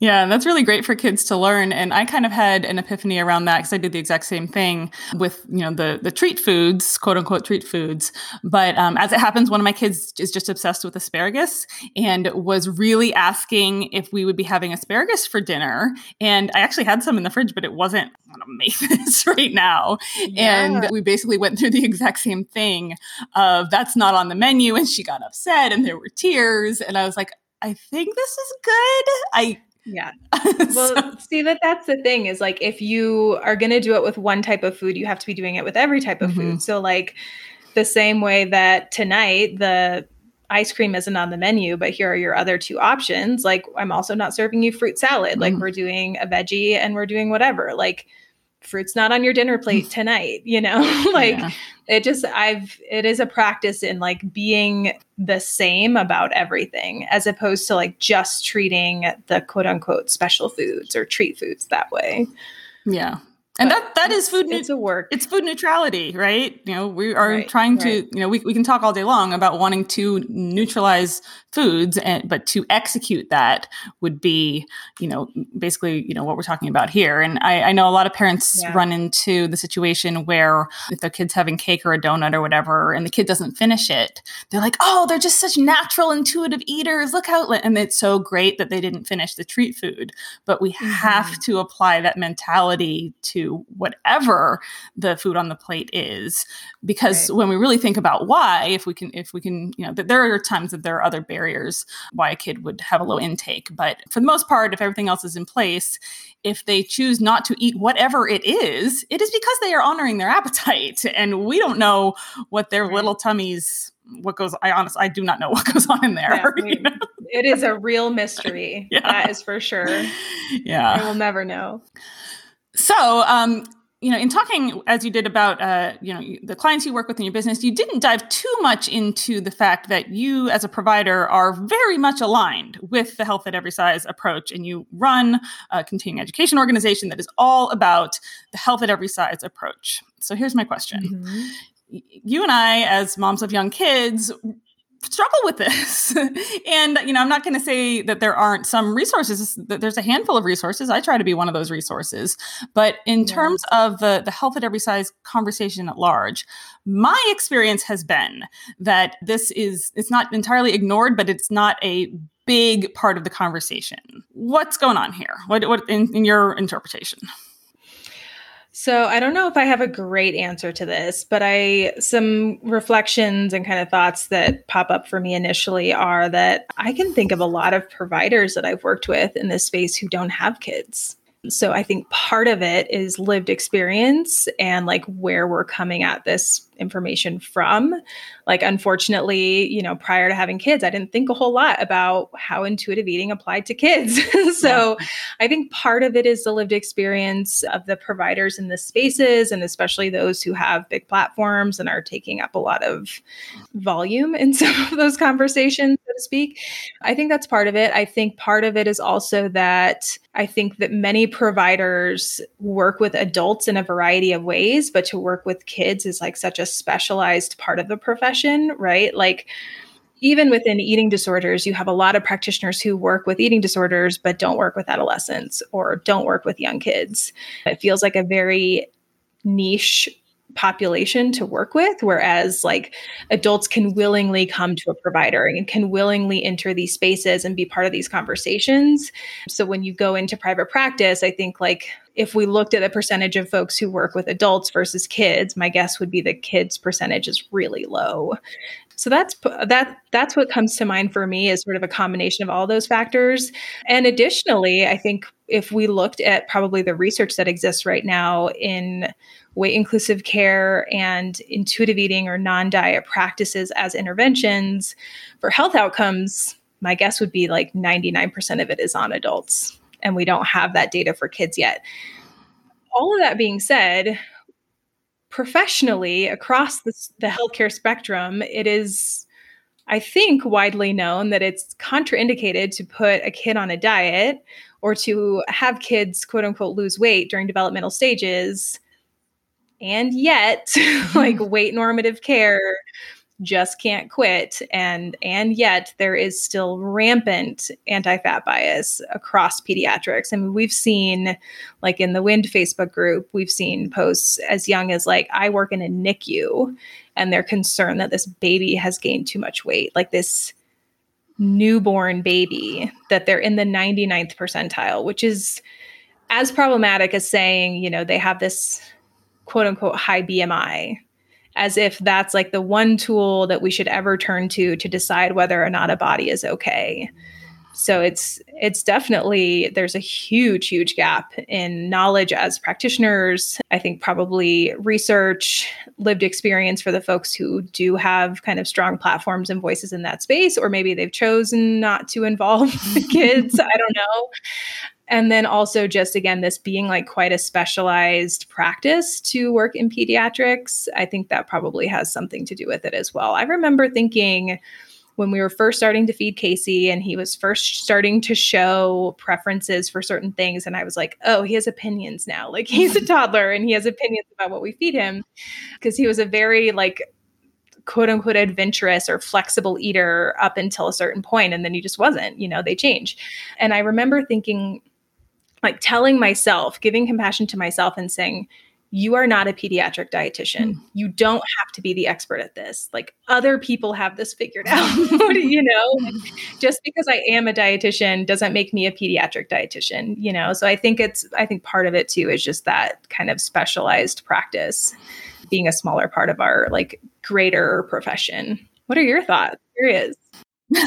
A: yeah, that's really great for kids to learn. And I kind of had an epiphany around that because I did the exact same thing with, you know, the the treat foods, quote unquote treat foods. But um, as it happens, one of my kids is just obsessed with asparagus and was really asking if we would be having asparagus for dinner. And I actually had some in the fridge, but it wasn't. I'm gonna make this right now. Yeah. And we basically went through the exact same thing of that's not on the menu, and she got upset, and there were tears, and I was like, I think this is good. I
B: Yeah. Well, so. see that that's the thing is like if you are going to do it with one type of food, you have to be doing it with every type of mm-hmm. food. So like the same way that tonight the ice cream isn't on the menu, but here are your other two options. Like I'm also not serving you fruit salad. Mm-hmm. Like we're doing a veggie and we're doing whatever. Like fruit's not on your dinner plate tonight, you know? like yeah. it just I've it is a practice in like being the same about everything as opposed to like just treating the quote unquote special foods or treat foods that way.
A: Yeah and that that is food
B: it's a work
A: it's food neutrality right you know we are right, trying to right. you know we, we can talk all day long about wanting to neutralize foods and but to execute that would be you know basically you know what we're talking about here and i, I know a lot of parents yeah. run into the situation where if their kid's having cake or a donut or whatever and the kid doesn't finish it they're like oh they're just such natural intuitive eaters look how and it's so great that they didn't finish the treat food but we mm-hmm. have to apply that mentality to whatever the food on the plate is because right. when we really think about why if we can if we can you know that there are times that there are other barriers why a kid would have a low intake but for the most part if everything else is in place if they choose not to eat whatever it is it is because they are honoring their appetite and we don't know what their right. little tummies what goes i honestly i do not know what goes on in there yeah,
B: we, you know? it is a real mystery yeah. that is for sure
A: yeah
B: i will never know
A: so, um, you know, in talking as you did about, uh, you know, the clients you work with in your business, you didn't dive too much into the fact that you, as a provider, are very much aligned with the Health at Every Size approach, and you run a continuing education organization that is all about the Health at Every Size approach. So, here's my question. Mm-hmm you and I, as moms of young kids, struggle with this. and, you know, I'm not going to say that there aren't some resources, that there's a handful of resources. I try to be one of those resources. But in yeah. terms of the, the health at every size conversation at large, my experience has been that this is, it's not entirely ignored, but it's not a big part of the conversation. What's going on here? What, what in, in your interpretation?
B: So I don't know if I have a great answer to this, but I some reflections and kind of thoughts that pop up for me initially are that I can think of a lot of providers that I've worked with in this space who don't have kids. So I think part of it is lived experience and like where we're coming at this information from. Like, unfortunately, you know, prior to having kids, I didn't think a whole lot about how intuitive eating applied to kids. so yeah. I think part of it is the lived experience of the providers in the spaces, and especially those who have big platforms and are taking up a lot of volume in some of those conversations, so to speak. I think that's part of it. I think part of it is also that I think that many providers work with adults in a variety of ways, but to work with kids is like such a specialized part of the profession, right? Like, even within eating disorders, you have a lot of practitioners who work with eating disorders, but don't work with adolescents or don't work with young kids. It feels like a very niche population to work with whereas like adults can willingly come to a provider and can willingly enter these spaces and be part of these conversations so when you go into private practice i think like if we looked at the percentage of folks who work with adults versus kids my guess would be the kids percentage is really low so that's that that's what comes to mind for me is sort of a combination of all those factors. And additionally, I think if we looked at probably the research that exists right now in weight inclusive care and intuitive eating or non-diet practices as interventions for health outcomes, my guess would be like 99% of it is on adults and we don't have that data for kids yet. All of that being said, professionally across the, the healthcare spectrum, it is, I think, widely known that it's contraindicated to put a kid on a diet or to have kids, quote unquote, lose weight during developmental stages. And yet, like weight normative care just can't quit. And and yet there is still rampant anti-fat bias across pediatrics. I mean we've seen like in the wind facebook group we've seen posts as young as like i work in a nicu and they're concerned that this baby has gained too much weight like this newborn baby that they're in the 99th percentile which is as problematic as saying you know they have this quote unquote high bmi as if that's like the one tool that we should ever turn to to decide whether or not a body is okay. so it's it's definitely there's a huge huge gap in knowledge as practitioners. I think probably research lived experience for the folks who do have kind of strong platforms and voices in that space or maybe they've chosen not to involve kids. I don't know and then also just again this being like quite a specialized practice to work in pediatrics i think that probably has something to do with it as well i remember thinking when we were first starting to feed Casey and he was first starting to show preferences for certain things. And I was like, oh, he has opinions now. Like he's a toddler and he has opinions about what we feed him because he was a very like quote unquote adventurous or flexible eater up until a certain point and then he just wasn't you know they change and i remember thinking like telling myself giving compassion to myself and saying you are not a pediatric dietitian. Mm. You don't have to be the expert at this. Like other people have this figured out. you know, just because I am a dietitian doesn't make me a pediatric dietitian, you know? So I think it's, I think part of it too is just that kind of specialized practice being a smaller part of our like greater profession. What are your thoughts? Curious.
A: well,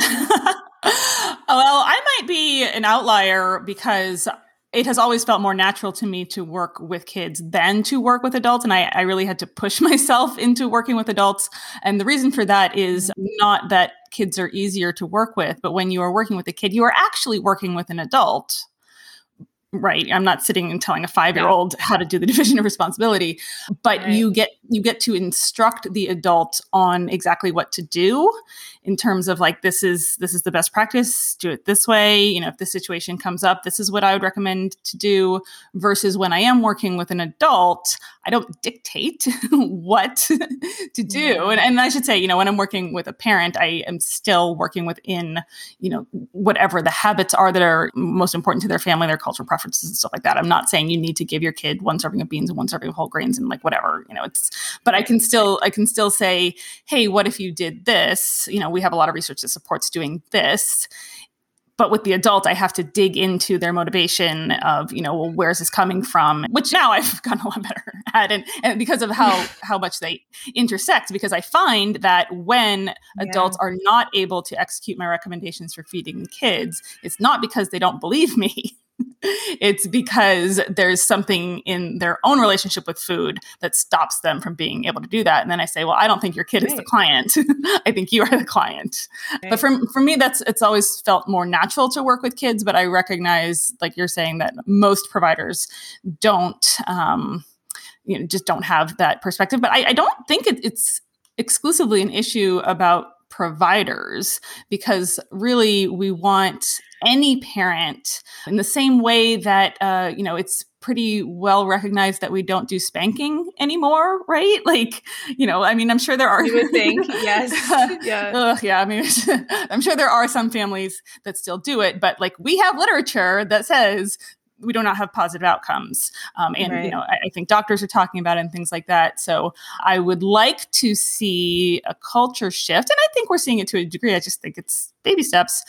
A: I might be an outlier because it has always felt more natural to me to work with kids than to work with adults. And I, I, really had to push myself into working with adults. And the reason for that is not that kids are easier to work with, but when you are working with a kid, you are actually working with an adult right i'm not sitting and telling a five year old how to do the division of responsibility but right. you get you get to instruct the adult on exactly what to do in terms of like this is this is the best practice do it this way. You know if this situation comes up this is what i would recommend to do versus when i am working with an adult i don't dictate what to do. Mm-hmm. And, and i should say you know when i'm working with a parent i am still working within you know whatever the habits are that are most important to their family their cultural preferences and stuff like that. I'm not saying you need to give your kid one serving of beans and one serving of whole grains and like whatever. You know it's but i can still i can still say hey what if you did this? You know we have a lot of research that supports doing this. But with the adult i have to dig into their motivation of you know well where's this coming from? Which now i've gotten a lot better at and, and because of how how much they intersect because i find that when adults are not able to execute my recommendations for feeding kids it's not because they don't believe me it's because there's something in their own relationship with food that stops them from being able to do that. And then I say, well, I don't think your kid right. is the client. I think you are the client. Right. But for, for me, that's it's always felt more natural to work with kids. But I recognize, like you're saying, that most providers don't, um, you know, just don't have that perspective. But I, I don't think it, it's exclusively an issue about providers because really we want any parent in the same way that uh, you know it's pretty well recognized that we don't do spanking anymore right like you know i mean i'm sure there are
B: you would think yes
A: yeah uh, yeah i mean i'm sure there are some families that still do it but like we have literature that says we do not have positive outcomes. Um, and right. you know, I, I, think doctors are talking about it and things like that. So I would like to see a culture shift, and I think we're seeing it to a degree. I just think it's baby steps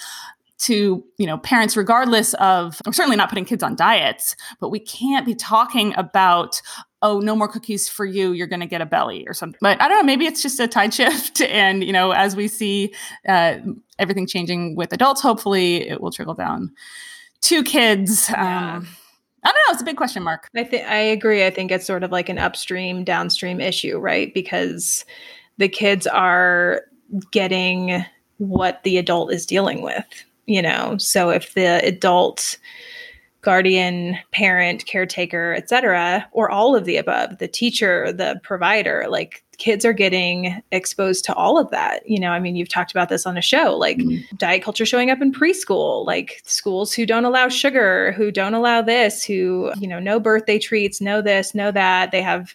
A: to you know parents regardless of i'm certainly not putting kids on diets but we can't be talking about oh no more cookies for you you're going to get a belly or something but i don't know maybe it's just a tide shift and you know as we see uh, everything changing with adults hopefully it will trickle down to kids. Yeah. Um, I don't know. It's a big question mark.
B: I think I agree. I think it's sort of like an upstream, downstream issue, right? Because the kids are getting what the adult is dealing with, you know. So if the adult guardian, parent, caretaker, etc., or all of the above, the teacher, the provider, like kids are getting exposed to all of that. You know, I mean, you've talked about this on a show, like mm-hmm. diet culture showing up in preschool, like schools who don't allow sugar, who don't allow this, who, you know, no birthday treats, no this, no that. They have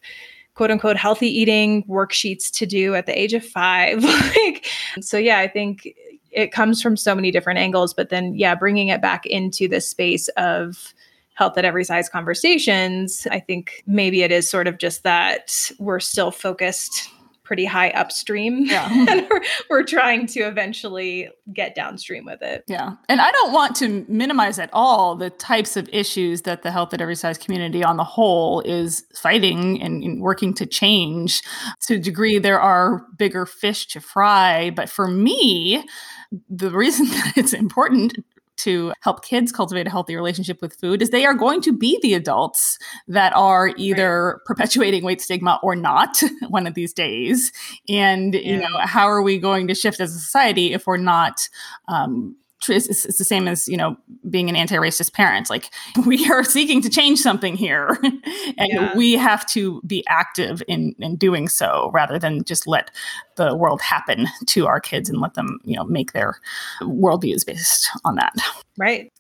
B: quote unquote healthy eating worksheets to do at the age of five. like, so yeah, I think it comes from so many different angles, but then yeah, bringing it back into the space of health at every size conversations, I think maybe it is sort of just that we're still focused pretty high upstream yeah. and we're, we're trying to eventually get downstream with it.
A: Yeah. And i don't want to minimize at all the types of issues that the health at every size community on the whole is fighting and, and working to change. To a degree there are bigger fish to fry but for me the reason that it's important to help kids cultivate a healthy relationship with food is they are going to be the adults that are either right. perpetuating weight stigma or not one of these days and yeah. you know how are we going to shift as a society if we're not um, it's, it's, the same as you know being an anti-racist parent. Like we are seeking to change something here. And yeah. we have to be active in in doing so rather than just let the world happen to our kids and let them you know make their worldviews based on that.
B: Right.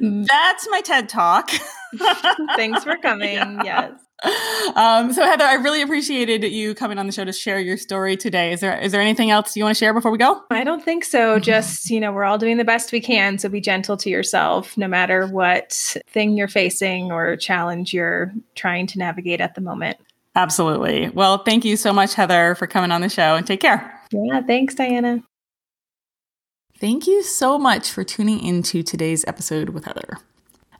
A: That's my ted talk.
B: Thanks for coming. Yeah. yes
A: um, so Heather, I really appreciated you coming on the show to share your story today. Is there is there anything else you want to share before we go?
B: I don't think so. Mm-hmm. Just you know, we're all doing the best we can, so be gentle to yourself, no matter what thing you're facing or challenge you're trying to navigate at the moment.
A: Absolutely. Well, thank you so much, Heather, for coming on the show, and take care.
B: Yeah, thanks, Diana.
A: Thank you so much for tuning into today's episode with Heather.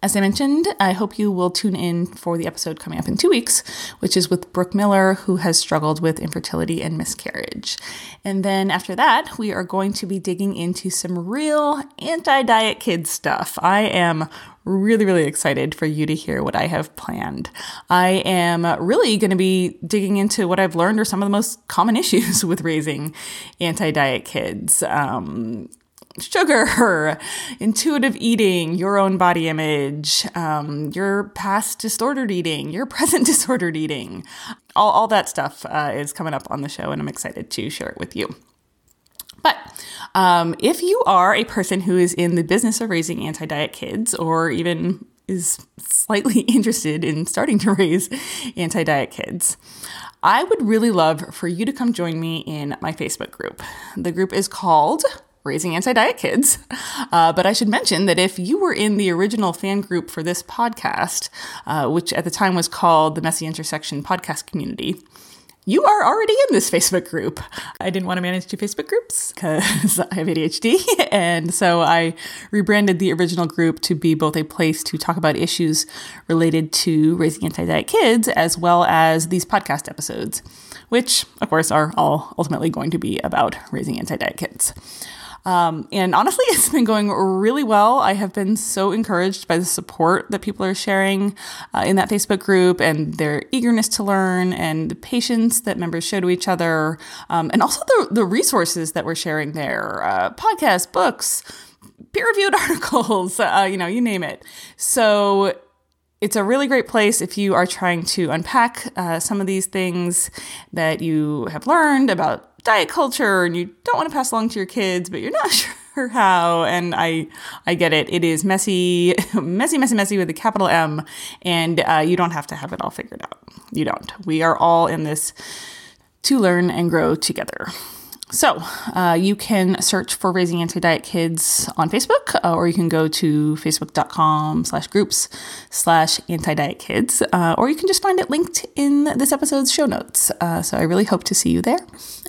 A: As I mentioned, I hope you will tune in for the episode coming up in two weeks, which is with Brooke Miller, who has struggled with infertility and miscarriage. And then after that, we are going to be digging into some real anti diet kid stuff. I am really, really excited for you to hear what I have planned. I am really going to be digging into what I've learned are some of the most common issues with raising anti diet kids. Um, sugar, intuitive eating, your own body image, um, your past disordered eating, your present disordered eating. All, all that stuff uh, is coming up on the show, and I'm excited to share it with you. But um, if you are a person who is in the business of raising anti diet kids, or even is slightly interested in starting to raise anti diet kids, I would really love for you to come join me in my Facebook group. The group is called raising anti diet kids. Uh, but I should mention that if you were in the original fan group for this podcast, uh, which at the time was called the Messy Intersection Podcast Community, you are already in this Facebook group. I didn't want to manage two Facebook groups because I have ADHD. And so I rebranded the original group to be both a place to talk about issues related to raising anti diet kids as well as these podcast episodes, which, of course, are all ultimately going to be about raising anti diet kids. Um, and honestly, it's been going really well. I have been so encouraged by the support that people are sharing uh, in that Facebook group and their eagerness to learn and the patience that members show to each other, um, and also the, the resources that we're sharing there uh, podcasts, books, peer reviewed articles, uh, you know, you name it. So it's a really great place if you are trying to unpack uh, some of these things that you have learned about diet culture and you don't want to pass along to your kids, but you're not sure how. And I, I get it. It is messy, messy, messy, messy with a capital M, and uh, you don't have to have it all figured out. You don't. We are all in this to learn and grow together. So uh, you can search for Raising Anti-Diet Kids on Facebook, uh, or you can go to facebook.com slash groups slash anti-diet kids, uh, or you can just find it linked in this episode's show notes. Uh, so I really hope to see you there.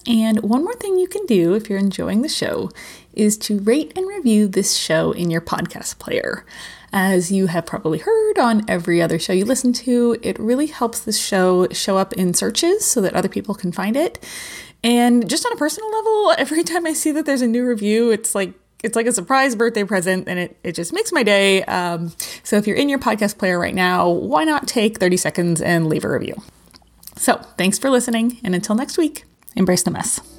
A: And one more thing you can do if you're enjoying the show is to rate and review this show in your podcast player. As you have probably heard on every other show you listen to, it really helps this show show up in searches so that other people can find it. And just on a personal level, every time I see that there's a new review, it's like it's like a surprise birthday present and it, it just makes my day. Um, so if you're in your podcast player right now, why not take 30 seconds and leave a review? So thanks for listening, and until next week, embrace the mess.